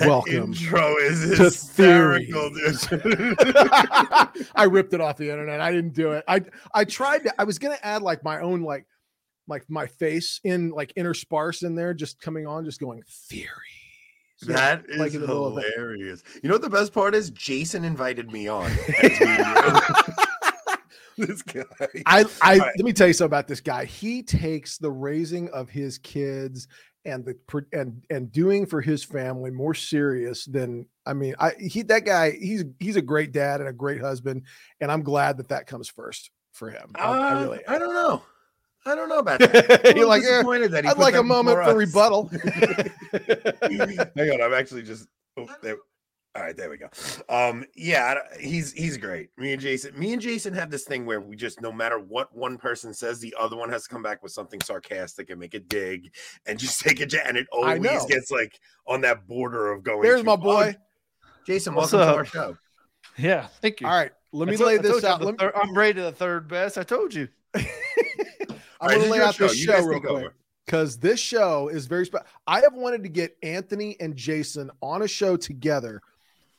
Welcome intro is to hysterical, dude. I ripped it off the internet. I didn't do it. I I tried to. I was gonna add like my own like like my face in like intersparse in there, just coming on, just going theory. That is like in the middle of it. hilarious. You know what the best part is? Jason invited me on. this guy. I, I right. let me tell you something about this guy. He takes the raising of his kids and the and and doing for his family more serious than I mean. I he that guy. He's he's a great dad and a great husband, and I'm glad that that comes first for him. I, I Uh, really. I don't know. I don't know about that. You're like, eh, disappointed that he I'd like a moment before for us. rebuttal. Hang on, I'm actually just. Oh, there. All right, there we go. Um, yeah, he's he's great. Me and Jason, me and Jason have this thing where we just, no matter what one person says, the other one has to come back with something sarcastic and make a dig and just take a j- and it always gets like on that border of going. There's to- my Oh, boy. Jason. What's welcome to our show. Yeah, thank you. All right, let me told- lay I this you I'm out. the me, third- I'm rated the third best. I told you. I'm All gonna lay your out this You show real quick over. because this show is very special. I have wanted to get Anthony and Jason on a show together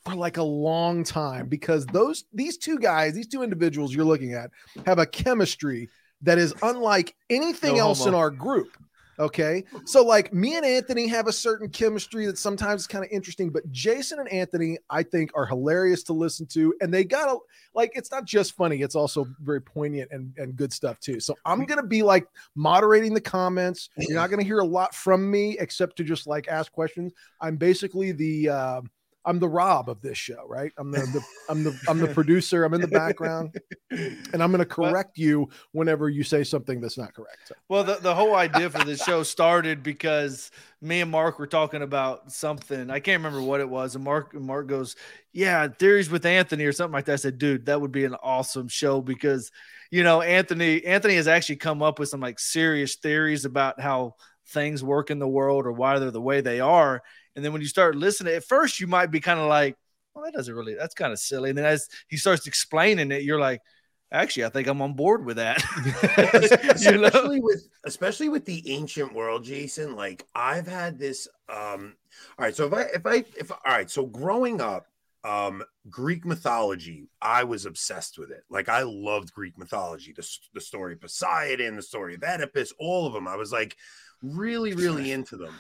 for like a long time because those these two guys, these two individuals you're looking at, have a chemistry that is unlike anything No else in our group. Okay, so like me and Anthony have a certain chemistry that sometimes is kind of interesting, but Jason and Anthony, I think, are hilarious to listen to, and they got a like it's not just funny it's also very poignant and, and good stuff too. So i'm gonna be like moderating the comments. You're not gonna hear a lot from me except to just like ask questions. I'm basically the uh, i'm the rob of this show right i'm the, the i'm the i'm the producer i'm in the background and i'm gonna correct you whenever you say something that's not correct so, Well, the, the whole idea for this show started because me and Mark were talking about something. I can't remember what it was. And Mark Mark goes, Yeah, theories with Anthony or something like that. I said, dude, that would be an awesome show because you know, Anthony, Anthony has actually come up with some like serious theories about how things work in the world or why they're the way they are. And then when you start listening, at first you might be kind of like, well, that doesn't really, that's kind of silly. And then as he starts explaining it, you're like, actually, I think I'm on board with that. especially with especially with the ancient world jason like i've had this um all right so if i if i if all right so growing up um greek mythology i was obsessed with it like i loved greek mythology, the the story of poseidon the story of oedipus all of them i was like really really into them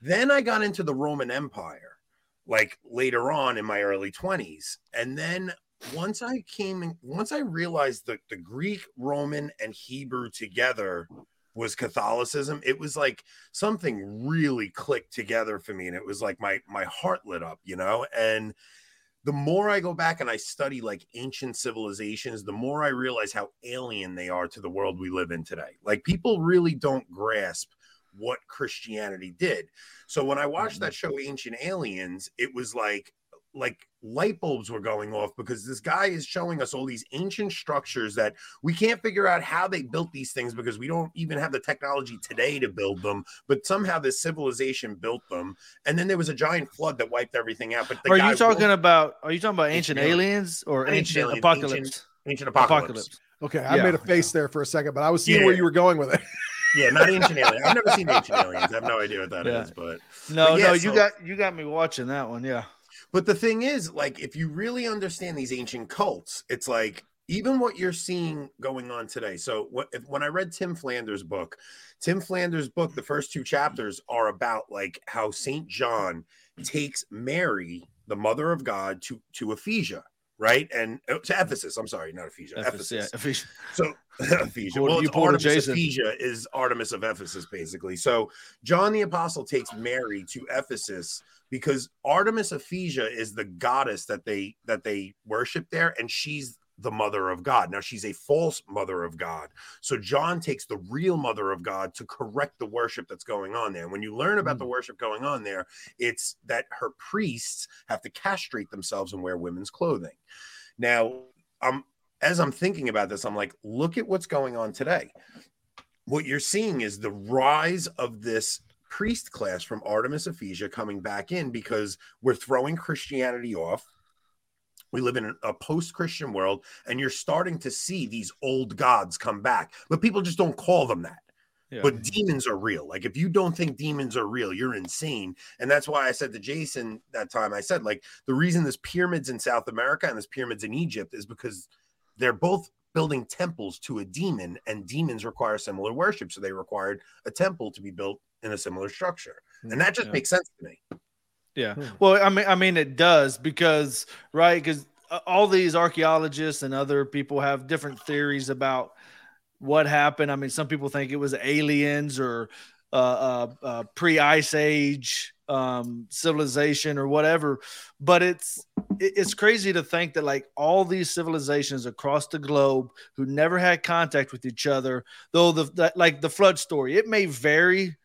then i got into the roman empire like later on in my early 20s and then once I came once I realized that the Greek, Roman, and Hebrew together was Catholicism, it was like something really clicked together for me. And it was like my my heart lit up, you know? And the more I go back and I study like ancient civilizations, the more I realize how alien they are to the world we live in today. Like people really don't grasp what Christianity did. So when I watched that mm-hmm. show Ancient Aliens, it was like like light bulbs were going off because this guy is showing us all these ancient structures that we can't figure out how they built these things because we don't even have the technology today to build them but somehow this civilization built them. And then there was a giant flood that wiped everything out but the Are guy you talking built- about? Are you talking about ancient, Ancient aliens. Or Ancient ancient, aliens, apocalypse? ancient- ancient apocalypse, okay i Yeah, made a face there for a second but i was seeing where you were going with it yeah not ancient aliens i've never seen ancient aliens i have no idea what that is, Yeah. but No, But yeah, no, so- you got you got me watching that one. Yeah, But the thing is, like, if you really understand these ancient cults, it's like even what you're seeing going on today. So, what if, when I read Tim Flanders' book, Tim Flanders' book, the first two chapters are about like how Saint John takes Mary, the mother of God, to to Ephesia, right, and oh, to Ephesus. I'm sorry, not Ephesia, Ephesus, Ephesus. yeah, Ephesus. So Ephesia. Well, you it's Artemis Jason. Ephesia is Artemis of Ephesus, basically. So John the Apostle takes Mary to Ephesus because Artemis Ephesia is the goddess that they that they worship there, and she's the mother of God. Now she's a false mother of God. So John takes the real mother of God to correct the worship that's going on there. And when you learn about the worship going on there, it's that her priests have to castrate themselves and wear women's clothing. Now, um, as I'm thinking about this, I'm like, look at what's going on today. What you're seeing is the rise of this priest class from Artemis Ephesia coming back in because we're throwing Christianity off. We live in a post Christian world, and you're starting to see these old gods come back, but people just don't call them that. Yeah. But demons are real. Like if you don't think demons are real, you're insane. And that's why I said to Jason that time, I said, like, the reason there's pyramids in South America and there's pyramids in Egypt is because they're both building temples to a demon, and demons require similar worship. So they required a temple to be built in a similar structure. And that just Yeah. makes sense to me. Yeah. Hmm. Well, I mean, I mean, it does because right because all these archaeologists and other people have different theories about what happened. I mean, some people think it was aliens or uh, uh, uh, pre-ice age um, civilization or whatever. But it's it- it's crazy to think that like all these civilizations across the globe who never had contact with each other, though the that, like the flood story, it may vary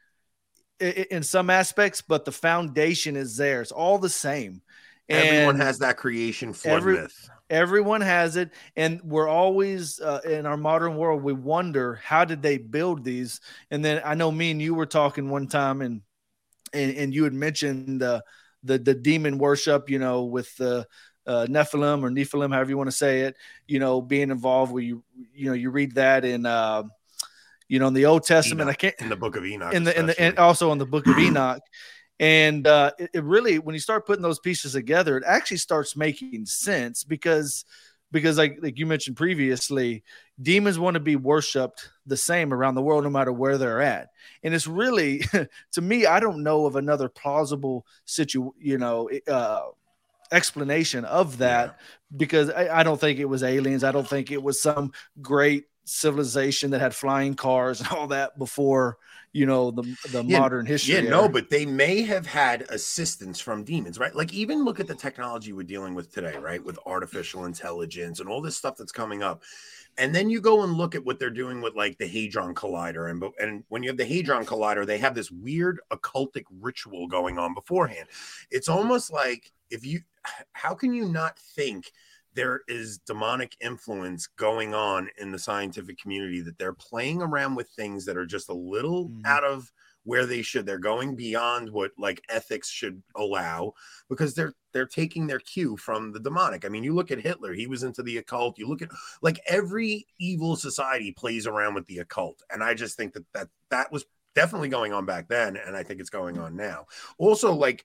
in some aspects, but the foundation is there. It's all the same. Everyone has that creation flood every- myth. everyone has it, and we're always uh, in our modern world. We wonder how did they build these? And then I know me and you were talking one time, and and, and you had mentioned the the the demon worship, you know, with the uh, Nephilim or Nephilim, however you want to say it, you know, being involved. Where you you know you read that in uh, you know in the Old Testament. I can't in the book of Enoch. in the in the and also in the book of Enoch. And uh, it, it really, when you start putting those pieces together, it actually starts making sense because because like like you mentioned previously, demons want to be worshipped the same around the world, no matter where they're at. And it's really, to me, I don't know of another plausible situ, you know, uh, explanation of that because I, I don't think it was aliens. I don't think it was some great civilization that had flying cars and all that before you know the the Yeah, modern history. Yeah, no, but they may have had assistance from demons, right? Like even look at the technology we're dealing with today, right? With artificial intelligence and all this stuff that's coming up. And then you go and look at what they're doing with like the Hadron Collider. And, and when you have the Hadron Collider, they have this weird occultic ritual going on beforehand. It's almost like if you, how can you not think there is demonic influence going on in the scientific community that they're playing around with things that are just a little Mhm. out of where they should. They're going beyond what like ethics should allow because they're they're taking their cue from the demonic. I mean you look at hitler he was into the occult. You look at like every evil society plays around with the occult. And i just think that that that was definitely going on back then and i think it's going on now. Also like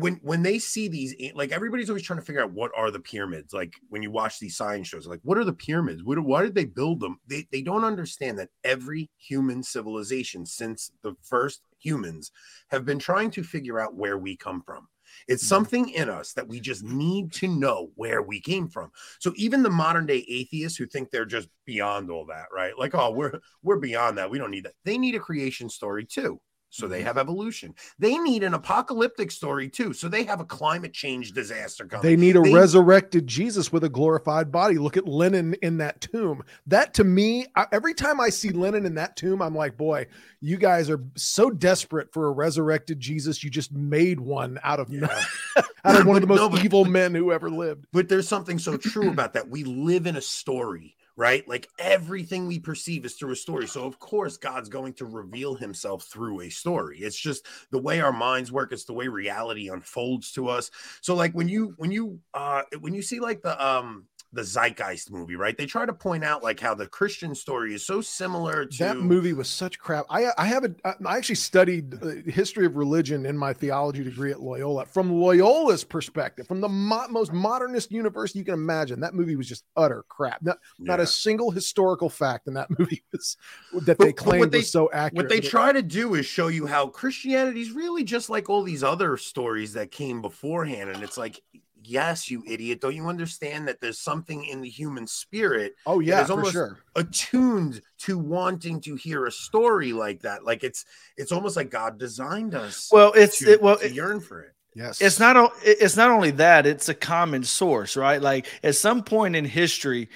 when when they see these like everybody's always trying to figure out what are the pyramids like when you watch these science shows like what are the pyramids? What, why did they build them? They, they don't understand that every human civilization since the first humans have been trying to figure out where we come from. It's Mhm. something in us that we just need to know where we came from. So even the modern day atheists who think they're just beyond all that right? Like oh we're we're beyond that. We don't need that. They need a creation story too so they Mhm. have evolution. They need an apocalyptic story too. So they have a climate change disaster coming. They need a They- resurrected Jesus with a glorified body. Look at Lenin in that tomb. That to me, I, every time I see Lenin in that tomb, I'm like, boy, you guys are so desperate for a resurrected Jesus. You just made one out of Yeah. out of one of the most no, but- evil men who ever lived. But there's something so true about that. We live in a story, right? Like everything we perceive is through a story. So of course God's going to reveal himself through a story. It's just the way our minds work, it's the way reality unfolds to us. So like when you when you uh when you see like the um the Zeitgeist movie, right? They try to point out like how the Christian story is so similar to That movie was such crap. I I have a I actually studied uh, history of religion in my theology degree at Loyola. From Loyola's perspective, from the mo- most modernist university you can imagine, that movie was just utter crap. Not, not a single historical fact in that movie was that But- they claimed they- was so accurate. What they try to do is show you how Christianity is really just like all these other stories that came beforehand. And it's like, yes, you idiot. Don't you understand that there's something in the human spirit Oh yeah, there's for almost- sure. attuned to wanting to hear a story like that? Like it's it's almost like God designed us well, it's to, it, well, to it- yearn for it. Yes, it's not it's not only that it's a common source right like at some point in history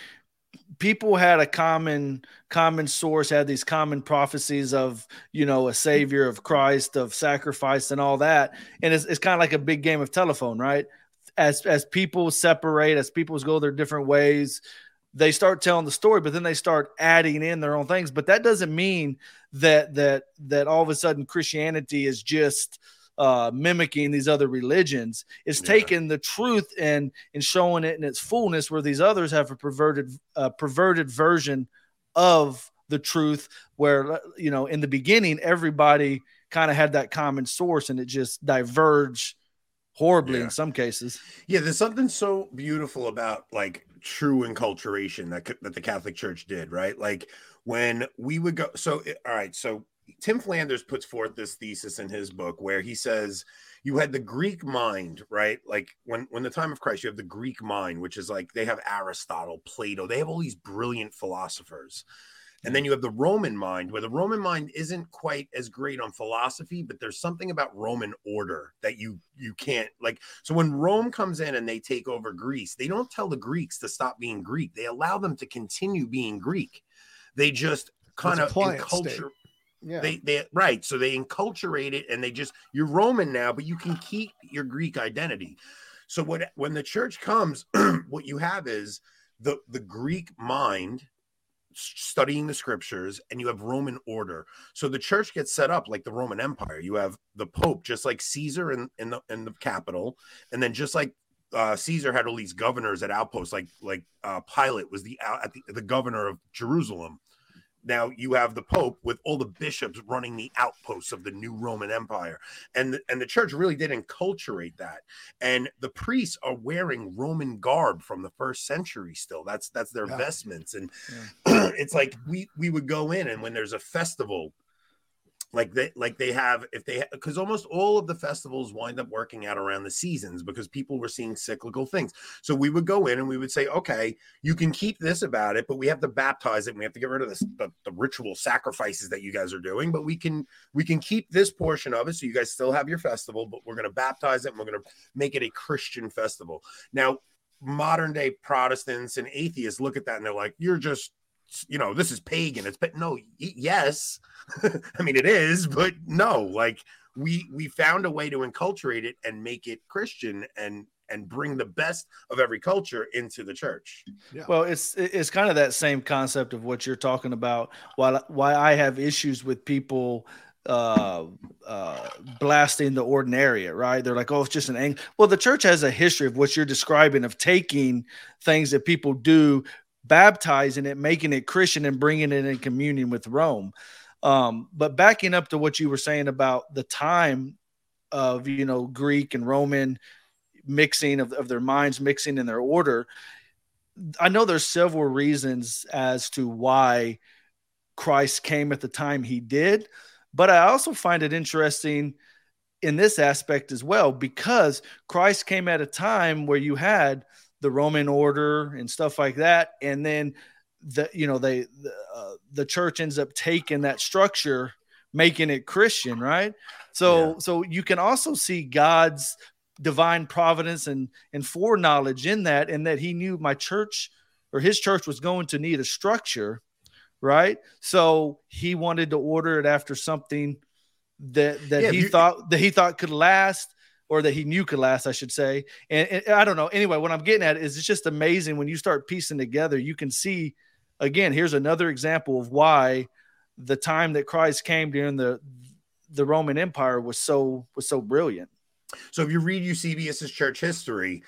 people had a common common source had these common prophecies of you know a savior of christ of sacrifice and all that and it's, it's kind of like a big game of telephone right as as people separate as people go their different ways they start telling the story but then they start adding in their own things but that doesn't mean that that that all of a sudden christianity is just uh, mimicking these other religions. It's Yeah. taking the truth and and showing it in its fullness, where these others have a perverted uh, perverted version of the truth where you know in the beginning everybody kind of had that common source and it just diverged horribly Yeah. in some cases Yeah, there's something so beautiful about like true enculturation that that the Catholic Church did, right? Like when we would go. So, all right. So Tim Flanders puts forth this thesis in his book where he says you had the Greek mind, right? Like when when the time of Christ, you have the Greek mind, which is like they have Aristotle, Plato, they have all these brilliant philosophers. And then you have the Roman mind, where the Roman mind isn't quite as great on philosophy, but there's something about Roman order that you you can't like. So when Rome comes in and they take over Greece, they don't tell the Greeks to stop being Greek. They allow them to continue being Greek. They just kind of culture. Yeah. They they right. So they enculturate it and they just you're Roman now, but you can keep your Greek identity. So what when the church comes, what you have is the the Greek mind studying the scriptures and you have roman order so the church gets set up like the roman empire you have the pope just like caesar in, in the in the capital and then just like uh, Caesar had all these governors at outposts, like like uh, Pilate was the out at the, the governor of Jerusalem. Now you have the Pope with all the bishops running the outposts of the new Roman Empire, and the, and the church really did enculturate that. And the priests are wearing Roman garb from the first century still. That's that's their Yeah. vestments, and it's like we we would go in, and when there's a festival, like they like they have if they because almost all of the festivals wind up working out around the seasons because people were seeing cyclical things. So we would go in and we would say okay you can keep this about it but we have to baptize it. And we have to get rid of this the, the ritual sacrifices that you guys are doing but we can we can keep this portion of it so you guys still have your festival but we're going to baptize it and we're going to make it a christian festival. Now modern day protestants and atheists look at that and they're like you're just you know this is pagan it's but no yes I mean, it is, but no, like we we found a way to enculturate it and make it Christian and and bring the best of every culture into the church. Well, it's it's kind of that same concept of what you're talking about. Why why I have issues with people uh uh blasting the ordinary, right they're like oh it's just an ang well the church has a history of what you're describing of taking things that people do baptizing it making it christian and bringing it in communion with rome. Um but backing up to what you were saying about the time of you know greek and roman mixing of, of their minds mixing in their order I know there's several reasons as to why Christ came at the time he did, but I also find it interesting in this aspect as well because Christ came at a time where you had the Roman order and stuff like that, and then the you know they the, uh, the church ends up taking that structure, making it Christian, right? So Yeah. so you can also see God's divine providence and and foreknowledge in that and that he knew my church or his church was going to need a structure right so he wanted to order it after something that that Yeah, he thought that he thought could last or that he knew could last i should say and, and i don't know anyway what i'm getting at is it's just amazing when you start piecing together you can see again here's another example of why the time that christ came during the the roman empire was so was so brilliant So if you read Eusebius's church history,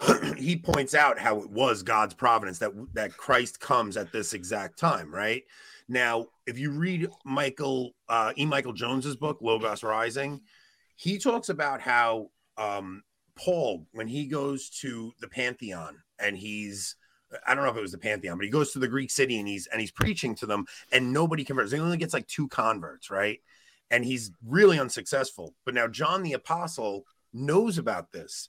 he points out how it was God's providence that that Christ comes at this exact time, right? Now, if you read Michael uh, E. Michael Jones's book Logos Rising, he talks about how um, Paul, when he goes to the Pantheon and he's I don't know if it was the Pantheon, but he goes to the Greek city and he's and he's preaching to them, and nobody converts. He only gets like two converts, right? And he's really unsuccessful. But now John the Apostle knows about this.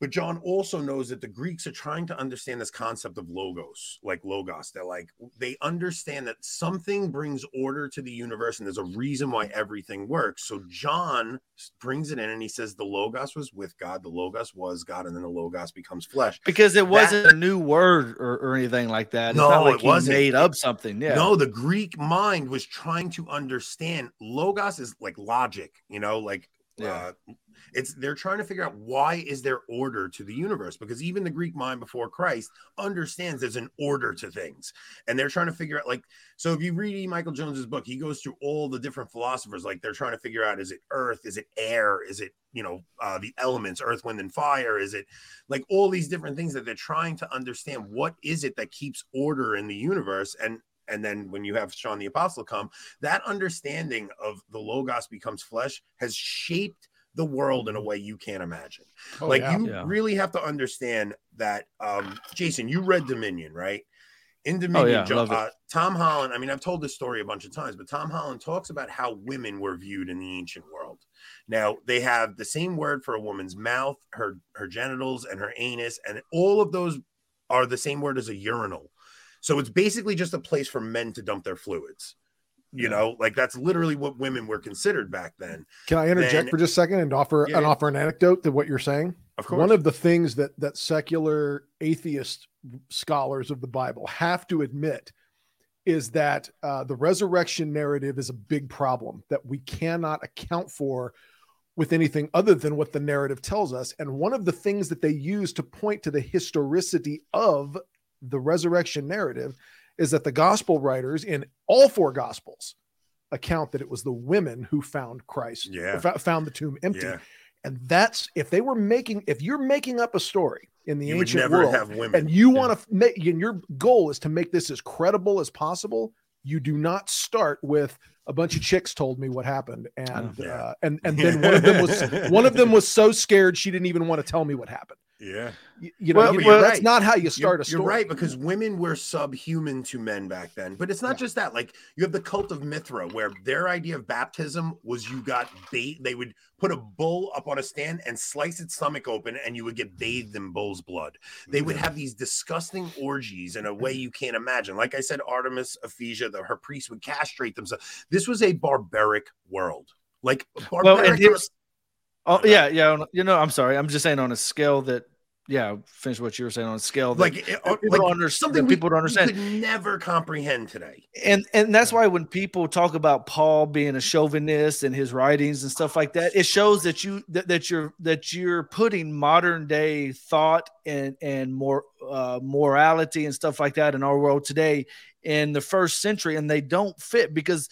But John also knows that the Greeks are trying to understand this concept of logos, like logos. They're like, they understand that something brings order to the universe and there's a reason why everything works. So John brings it in and he says, the logos was with God, the logos was God, and then the logos becomes flesh. because it wasn't a new word or, or anything like that. It's No, not like it wasn't. made up something. Yeah. No, the Greek mind was trying to understand. Logos is like logic, you know, like Yeah. uh, it's they're trying to figure out why is there order to the universe because even the Greek mind before Christ understands there's an order to things, and they're trying to figure out like so. If you read E. Michael Jones's book, he goes through all the different philosophers. Like they're trying to figure out is it earth, is it air, is it you know uh, the elements, earth, wind, and fire, is it like all these different things that they're trying to understand what is it that keeps order in the universe and and then when you have John the Apostle come, that understanding of the Logos becomes flesh has shaped the world in a way you can't imagine. Oh, like yeah. you Yeah. really have to understand that. Um, Jason, you read Dominion, right? In Dominion, yeah, Jo- uh, Tom Holland. I mean, I've told this story a bunch of times, but Tom Holland talks about how women were viewed in the ancient world. Now they have the same word for a woman's mouth, her her genitals, and her anus, and all of those are the same word as a urinal. So it's basically just a place for men to dump their fluids. You Yeah. know, like that's literally what women were considered back then. Can I interject Then- for just a second and offer Yeah, and yeah. offer an anecdote to what you're saying? Of course, One of the things that that secular atheist scholars of the Bible have to admit is that uh, the resurrection narrative is a big problem that we cannot account for with anything other than what the narrative tells us. And one of the things that they use to point to the historicity of the resurrection narrative is that the gospel writers in all four gospels account that it was the women who found Christ, Yeah. fo- found the tomb empty. yeah, And that's if they were making, if you're making up a story in the you ancient world, and you want to make, and your goal is to make this as credible as possible, you do not start with a bunch of chicks told me what happened, and Yeah. uh, and and then one of them was one of them was so scared she didn't even want to tell me what happened. Yeah. You, you know, Well, you- but you're that's right. not how you You're- start a story. You're right because women were subhuman to men back then. But it's not Yeah. just that. Like you have the cult of Mithra, where their idea of baptism was you got bait. They would put a bull up on a stand and slice its stomach open, and you would get bathed in bull's blood. They would have these disgusting orgies in a way you can't imagine. Like I said, Artemis, Ephesia, the, her priests would castrate themselves. This was a barbaric world. Like barbaric. and here's, oh yeah, yeah. on- You know, I'm sorry. I'm just saying on a scale that, yeah. Finish what you were saying on a scale that like, it- uh, people like don't understand. something people don't understand. could never comprehend today. and and that's why when people talk about Paul being a chauvinist and his writings and stuff like that, it shows that you that, that you're that you're putting modern day thought and and more uh, morality and stuff like that in our world today in the first century, and they don't fit because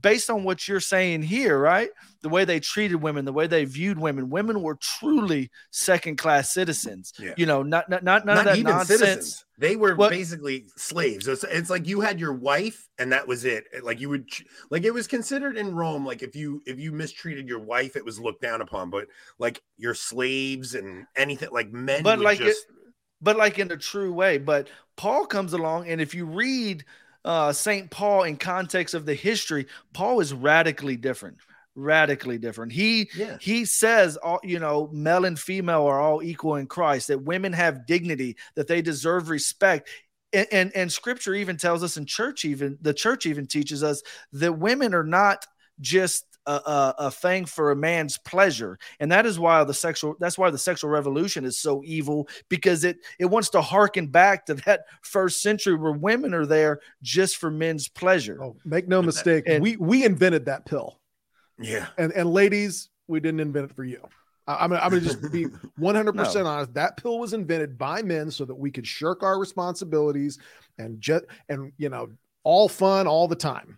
based on what you're saying here, right? The way they treated women, the way they viewed women, women were truly second class citizens. Yeah. You know, not not not none not of that even nonsense. citizens. They were What- basically slaves. It's, it's like you had your wife, and that was it. Like you would, like it was considered in Rome. Like if you if you mistreated your wife, it was looked down upon. But like your slaves and anything, like men, but like just, it, but like in a true way. But Paul comes along, and if you read uh, Saint Paul in context of the history, Paul is radically different. Radically different. He yeah, he says all you know, male and female are all equal in Christ. That women have dignity, that they deserve respect. And, and and scripture even tells us in church even the church even teaches us that women are not just a, a, a thing for a man's pleasure and that is why the sexual that's why the sexual revolution is so evil because it it wants to harken back to that first century where women are there just for men's pleasure Oh, make no mistake, and- we we invented that pill. yeah. and and ladies, we didn't invent it for you. I, I'm gonna, I'm gonna just be 100 percent honest. That pill was invented by men so that we could shirk our responsibilities and just and you know all fun all the time.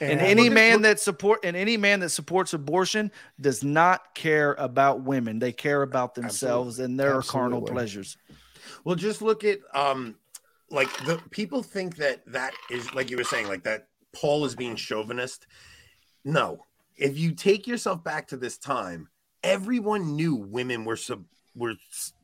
And uh, any man that support and any man that supports abortion does not care about women they care about themselves and their carnal pleasures Well, just look at um, like the people think that that is like you were saying, like that Paul is being chauvinist. No, if you take yourself back to this time, everyone knew women were sub were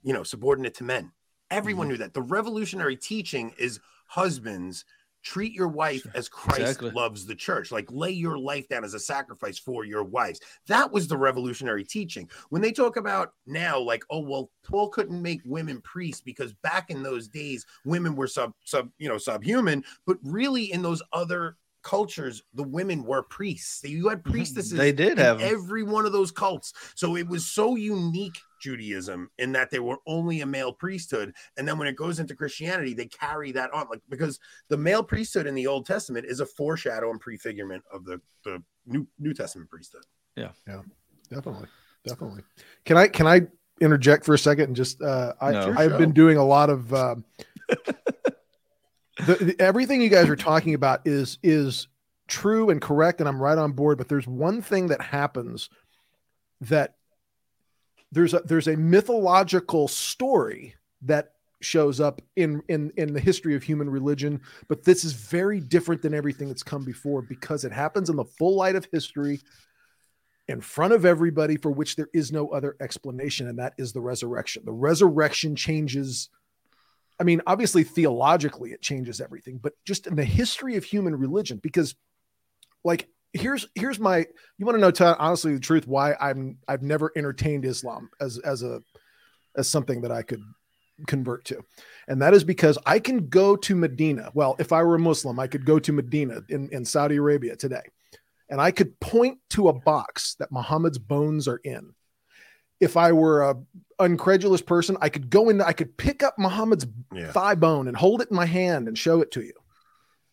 you know subordinate to men. Everyone knew that. The revolutionary teaching is husbands treat your wife as Christ Exactly. loves the church. Like lay your life down as a sacrifice for your wives. That was the revolutionary teaching. When they talk about now, like, oh well, Paul couldn't make women priests because back in those days, women were sub sub you know subhuman, but really in those other cultures, the women were priests. You had priestesses. they did in have 'em. every one of those cults. So it was so unique Judaism in that they were only a male priesthood. And then when it goes into Christianity, they carry that on. Like because the male priesthood in the Old Testament is a foreshadow and prefigurement of the, the New New Testament priesthood. Yeah, yeah, definitely, definitely. Can I can I interject for a second and just uh, I No. I've been doing a lot of um, the, the, everything you guys are talking about is is true and correct, and I'm right on board. But there's one thing that happens that there's a there's a mythological story that shows up in in in the history of human religion but this is very different than everything that's come before because it happens in the full light of history in front of everybody for which there is no other explanation and that is the resurrection the resurrection changes i mean obviously theologically it changes everything but just in the history of human religion because like here's here's my you want to know Todd, honestly the truth why i'm i've never entertained islam as as a as something that i could convert to. And that is because i can go to medina. Well if i were a muslim i could go to medina in, in saudi arabia today and i could point to a box that muhammad's bones are in. If i were a incredulous person i could go in i could pick up muhammad's Yeah. thigh bone and hold it in my hand and show it to you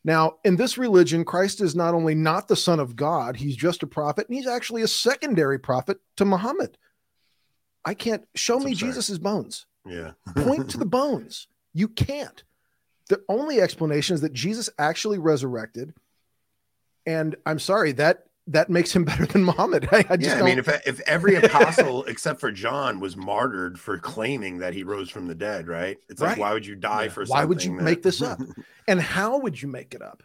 now, in this religion, Christ is not only not the Son of God, he's just a prophet, and he's actually a secondary prophet to Muhammad. I can't show That's me absurd. Jesus' bones. Yeah. Point to the bones. You can't. The only explanation is that Jesus actually resurrected. And I'm sorry, that that makes him better than Muhammad. I, I just yeah, I mean, if if every apostle except for John was martyred for claiming that he rose from the dead, right? It's like, Right. why would you die Yeah. for? Why would you something make this up? and how would you make it up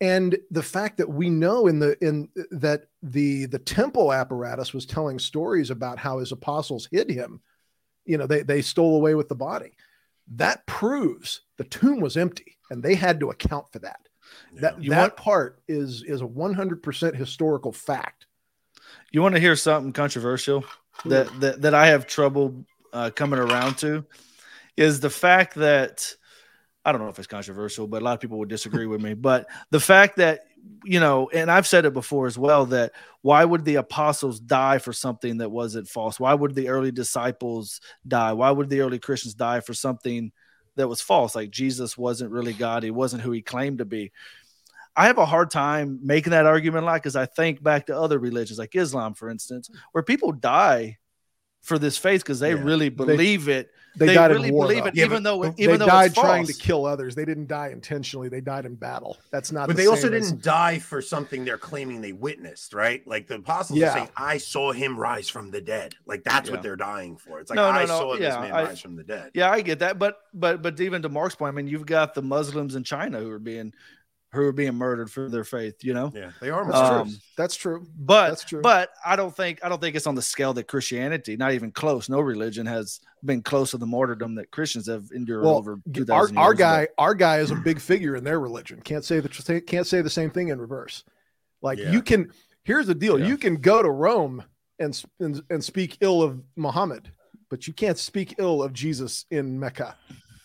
and the fact that we know in the in that the the temple apparatus was telling stories about how his apostles hid him you know they they stole away with the body that proves the tomb was empty and they had to account for that. That You that want- part is is a 100% historical fact You want to hear something controversial that that, that I have trouble uh, coming around to is the fact that I don't know if it's controversial, but a lot of people would disagree with me. But the fact that you know, and I've said it before as well, that why would the apostles die for something that wasn't false? Why would the early disciples die? Why would the early Christians die for something that was false? Like Jesus wasn't really God, he wasn't who he claimed to be. I have a hard time making that argument a lot because I think back to other religions, like Islam, for instance, where people die for this faith because they Yeah. really believe it. they, They, died really in war believe though. it, Yeah, even though they even though died it's trying to kill others they didn't die intentionally they died in battle that's not But the they also as- didn't die for something they're claiming they witnessed, right? Like the apostles Yeah. saying, "I saw him rise from the dead." Like that's Yeah. what they're dying for. It's like No, no, I no, saw this man I- rise from the dead. Yeah, I get that, but but but even to Mark's point, I mean, you've got the Muslims in China who are being who are being murdered for their faith, you know. Yeah, they are. that's Um, true that's true But That's true. but I don't think I don't think it's on the scale that Christianity, not even close. No religion has been close to the martyrdom that Christians have endured well, over two our, thousand our years. guy, our guy is a big figure in their religion. Can't say the can't say the same thing in reverse. Like Yeah. you can. Here's the deal: Yeah. you can go to Rome and, and and speak ill of Muhammad, but you can't speak ill of Jesus in Mecca.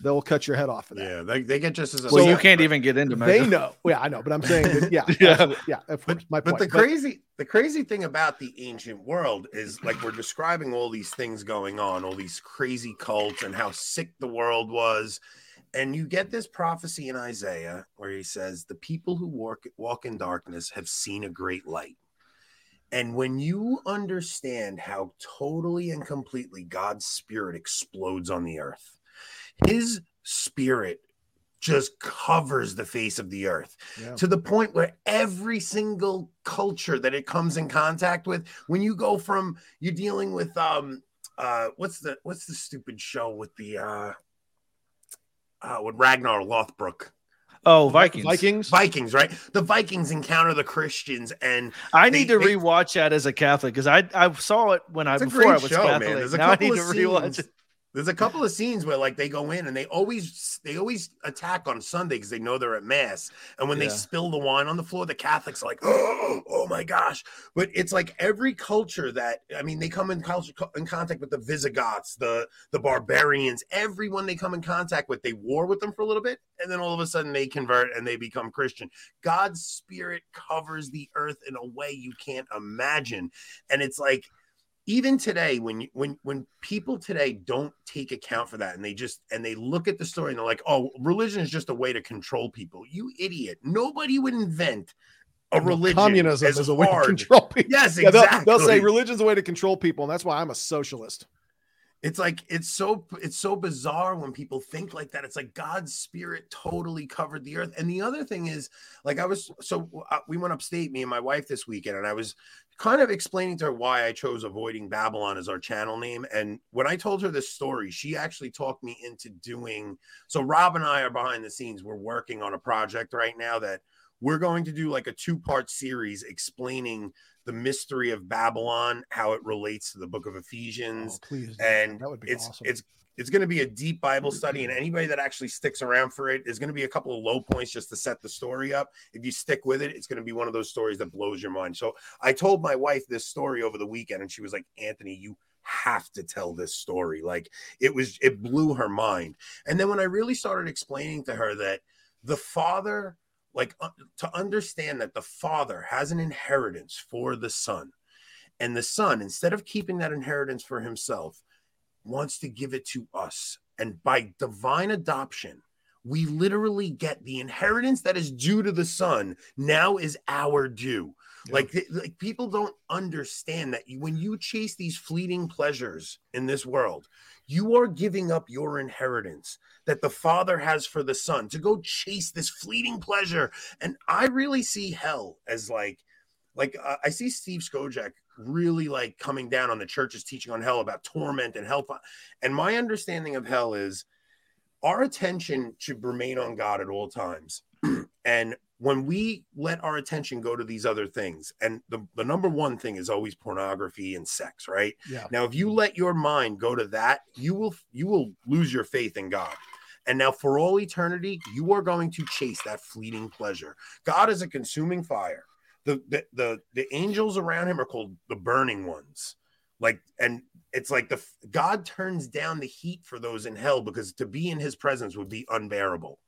They'll cut your head off for that. Yeah, they, they get just as. Well, you can't even get into They know. Yeah, I know, but I'm saying that. Yeah, Yeah. yeah. Of course, my But point. the crazy, the crazy thing about the ancient world is like we're describing all these things going on, all these crazy cults, and how sick the world was. And you get this prophecy in Isaiah where he says, "The people who walk walk in darkness have seen a great light." And when you understand how totally and completely God's spirit explodes on the earth, His spirit just covers the face of the earth Yeah. to the point where every single culture that it comes in contact with when you go from you're dealing with um uh what's the what's the stupid show with the uh uh with Ragnar Lothbrok Oh, Vikings. Vikings. Vikings right the Vikings encounter the Christians and I need to they- rewatch that as a Catholic because I I saw it when I before I was show, man. Catholic. There's a now I couple need to of rewatch scenes- it. There's a couple of scenes where like they go in and they always they always attack on Sunday because they know they're at mass. And when they spill the wine on the floor, the Catholics are like, oh, oh my gosh. But it's like every culture that I mean, they come in culture in contact with the Visigoths, the the barbarians, everyone they come in contact with, they war with them for a little bit, and then all of a sudden they convert and they become Christian. God's spirit covers the earth in a way you can't imagine. And it's like even today when when when people today don't take account for that and they just and they look at the story and they're like oh religion is just a way to control people you idiot nobody would invent a religion Communism as is a way to control people. yes Yeah, they'll, exactly they'll say religion's a way to control people, and that's why I'm a socialist. It's like it's so it's so bizarre when people think like that. It's like God's spirit totally covered the earth. And the other thing is, like I was so uh, we went upstate, me and my wife this weekend, and I was kind of explaining to her why I chose avoiding Babylon as our channel name. And when I told her this story, she actually talked me into doing. So Rob and I are behind the scenes. We're working on a project right now that we're going to do like a two part series explaining the mystery of Babylon, how it relates to the book of Ephesians. Oh, please, and that would be it's awesome. it's it's going to be a deep Bible study, and anybody that actually sticks around for it is going to be a couple of low points just to set the story up. If you stick with it, it's going to be one of those stories that blows your mind. So I told my wife this story over the weekend, and she was like, "Anthony, you have to tell this story." Like it was, it blew her mind. And then when I really started explaining to her that the father like uh, to understand that the father has an inheritance for the son and the son instead of keeping that inheritance for himself wants to give it to us. And by divine adoption we literally get the inheritance that is due to the son now is our due. Yeah. like, like people don't understand that when you chase these fleeting pleasures in this world you are giving up your inheritance that the father has for the son to go chase this fleeting pleasure. And i really see hell as like like uh, i see steve skojec really like coming down on the church's teaching on hell about torment and hell and my understanding of hell is our attention should remain on god at all times and when we let our attention go to these other things and the, the number one thing is always pornography and sex right yeah. now, if you let your mind go to that, you will you will lose your faith in God. And now for all eternity, you are going to chase that fleeting pleasure. God is a consuming fire. The the the, angels around him are called the burning ones. Like and it's like the God turns down the heat for those in hell because to be in his presence would be unbearable.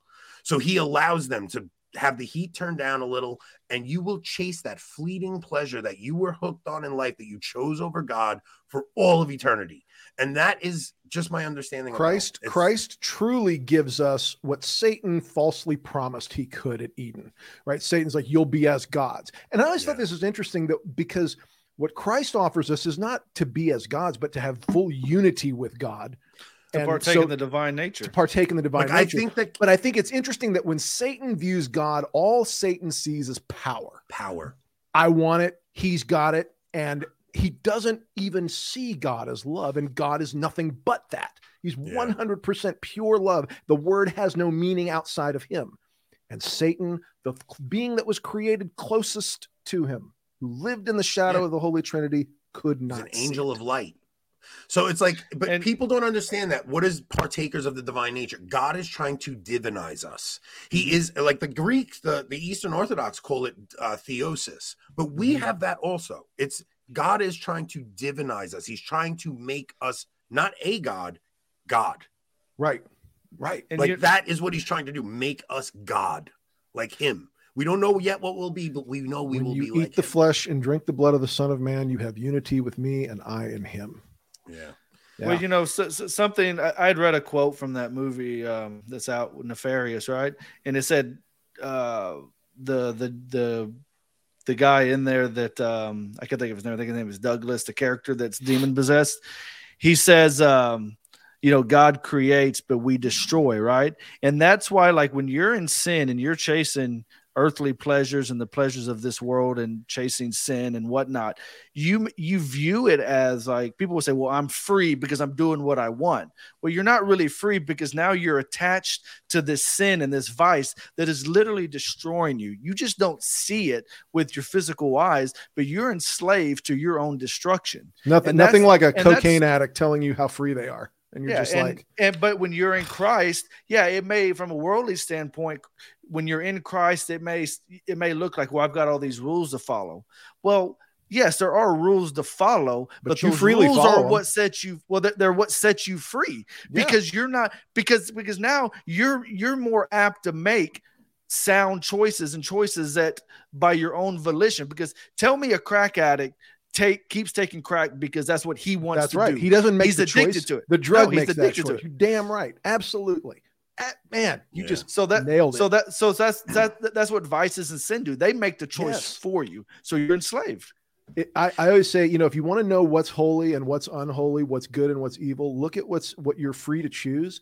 So he allows them to have the heat turned down a little and you will chase that fleeting pleasure that you were hooked on in life that you chose over God for all of eternity. And that is just my understanding. Christ Christ truly gives us what Satan falsely promised he could at Eden. Right? Satan's like you'll be as gods. And I always thought this was interesting that because what Christ offers us is not to be as gods but to have full unity with God to And partake so- in the divine nature. to partake in the divine Like, I nature. think that but I think it's interesting that when Satan views God, all Satan sees is power. power. I want it, he's got it, and he doesn't even see God as love, and God is nothing but that. He's Yeah. 100% pure love. The word has no meaning outside of him. And Satan, the being that was created closest to him, who lived in the shadow Yeah. of the Holy Trinity, could He's not an see angel it. of light. So it's like, but And- people don't understand that. What is partakers of the divine nature? God is trying to divinize us. He is like the Greeks, the, the Eastern Orthodox call it uh, theosis, but we Mhm. have that also. It's God is trying to divinize us. He's trying to make us not a God, God. Right. Right. And like that is what he's trying to do make us God, like him. We don't know yet what we'll be, but we know we when will you be eat like the him. flesh and drink the blood of the Son of Man, you have unity with me, and I in him. Yeah. Yeah. Well, you know, so, so- something I, I'd read a quote from that movie um, that's out, Nefarious, right? And it said uh, the the the the guy in there that um, I can't think of his name. I think his name is Douglas, the character that's demon possessed. He says, um, you know, God creates, but we destroy, right? And that's why, like, when you're in sin and you're chasing earthly pleasures and the pleasures of this world and chasing sin and whatnot you you view it as like people will say well i'm free because i'm doing what i want. Well you're not really free because now you're attached to this sin and this vice that is literally destroying you. You just don't see it with your physical eyes but you're enslaved to your own destruction. Nothing, nothing like a cocaine addict telling you how free they are, and you're just and, like, and but when you're in Christ, yeah, it may from a worldly standpoint, when you're in Christ, it may it may look like well, I've got all these rules to follow. Well, yes, there are rules to follow, But but, you freely rules follow are 'em. what sets you. Well, they're, they're what sets you free Yeah. because you're not because because now you're you're more apt to make sound choices and choices that by your own volition. Because tell me a crack addict take keeps taking crack because that's what he wants that's to right. do. He doesn't make He's the addicted choice. to it. The drug No, he's makes that addicted to choice. it. You're damn right. Absolutely. Man, you Yeah. just So that nailed it. so that so that's that that's what vices and sin do. They make the choice Yes. for you. So you're enslaved. It, I, I always say, you know, if you want to know what's holy and what's unholy, what's good and what's evil, look at what's what you're free to choose,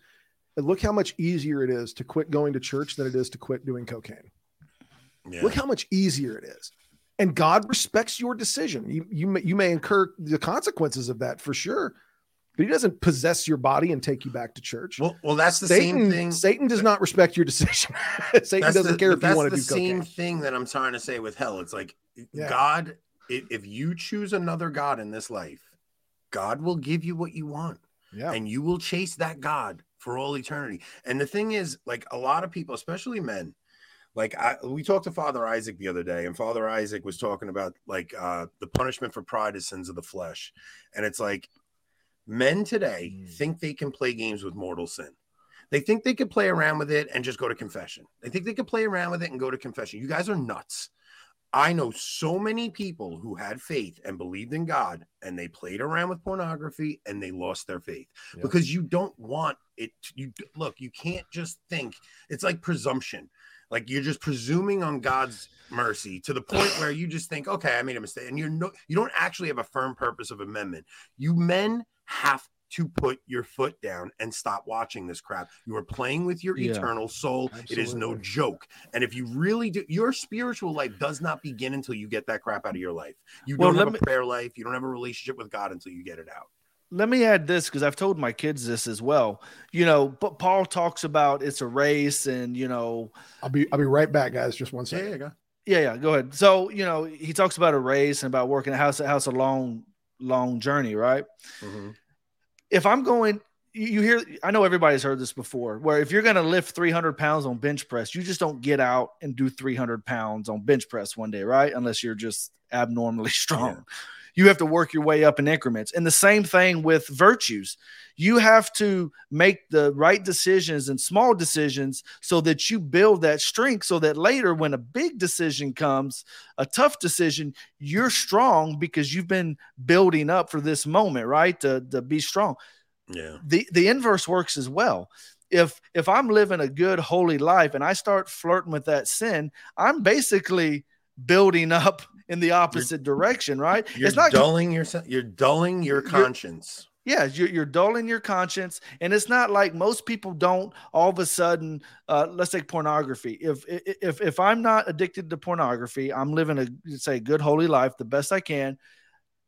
and look how much easier it is to quit going to church than it is to quit doing cocaine. Yeah. Look how much easier it is, and God respects your decision. You you may, you may incur the consequences of that for sure, but He doesn't possess your body and take you back to church. well, well, that's the Satan, same thing. Satan does not respect your decision. Satan That's doesn't the- care if you want to do cocaine. That's the same thing that I'm trying to say with hell. It's like Yeah. God, if you choose another God in this life, God will give you what you want. Yeah, and you will chase that God for all eternity. And the thing is, like a lot of people, especially men, like I, we talked to Father Isaac the other day, and Father Isaac was talking about like uh, the punishment for pride is sins of the flesh, and it's like men today Mm. think they can play games with mortal sin. They think they could play around with it and just go to confession. They think they could play around with it and go to confession. You guys are nuts. I know so many people who had faith and believed in God and they played around with pornography and they lost their faith Yeah. because you don't want it. to- You look, you can't just think it's like presumption. Like you're just presuming on God's mercy to the point where you just think, okay, I made a mistake. And you're no, you don't actually have a firm purpose of amendment. You men have to put your foot down and stop watching this crap. You are playing with your Yeah. eternal soul. It is no joke. And if you really do, your spiritual life does not begin until you get that crap out of your life. You Well, don't have a me- prayer life. You don't have a relationship with God until you get it out. Let me add this because I've told my kids this as well. You know, but Paul talks about it's a race, and you know, I'll be I'll be right back, guys. Just one Yeah, yeah, go. yeah, yeah. Go ahead. So you know, he talks about a race and about working a house. A house a long, long journey, right? Mhm. If I'm going, you you hear. I know everybody's heard this before. Where if you're going to lift 300 pounds on bench press, you just don't get out and do 300 pounds on bench press one day, right? Unless you're just abnormally strong. You have to work your way up in increments. And the same thing with virtues. You have to make the right decisions and small decisions so that you build that strength so that later when a big decision comes, a tough decision, you're strong because you've been building up for this moment, right? To, to be strong. Yeah. The the inverse works as well. If if I'm living a good holy life and I start flirting with that sin, I'm basically building up in the opposite direction, right? You're it's not dulling yourself. You're dulling your You're- conscience. yeah, you're, you're dulling your conscience, and it's not like most people don't all of a sudden. Uh, let's take pornography. If if if I'm not addicted to pornography, I'm living a say good holy life the best I can.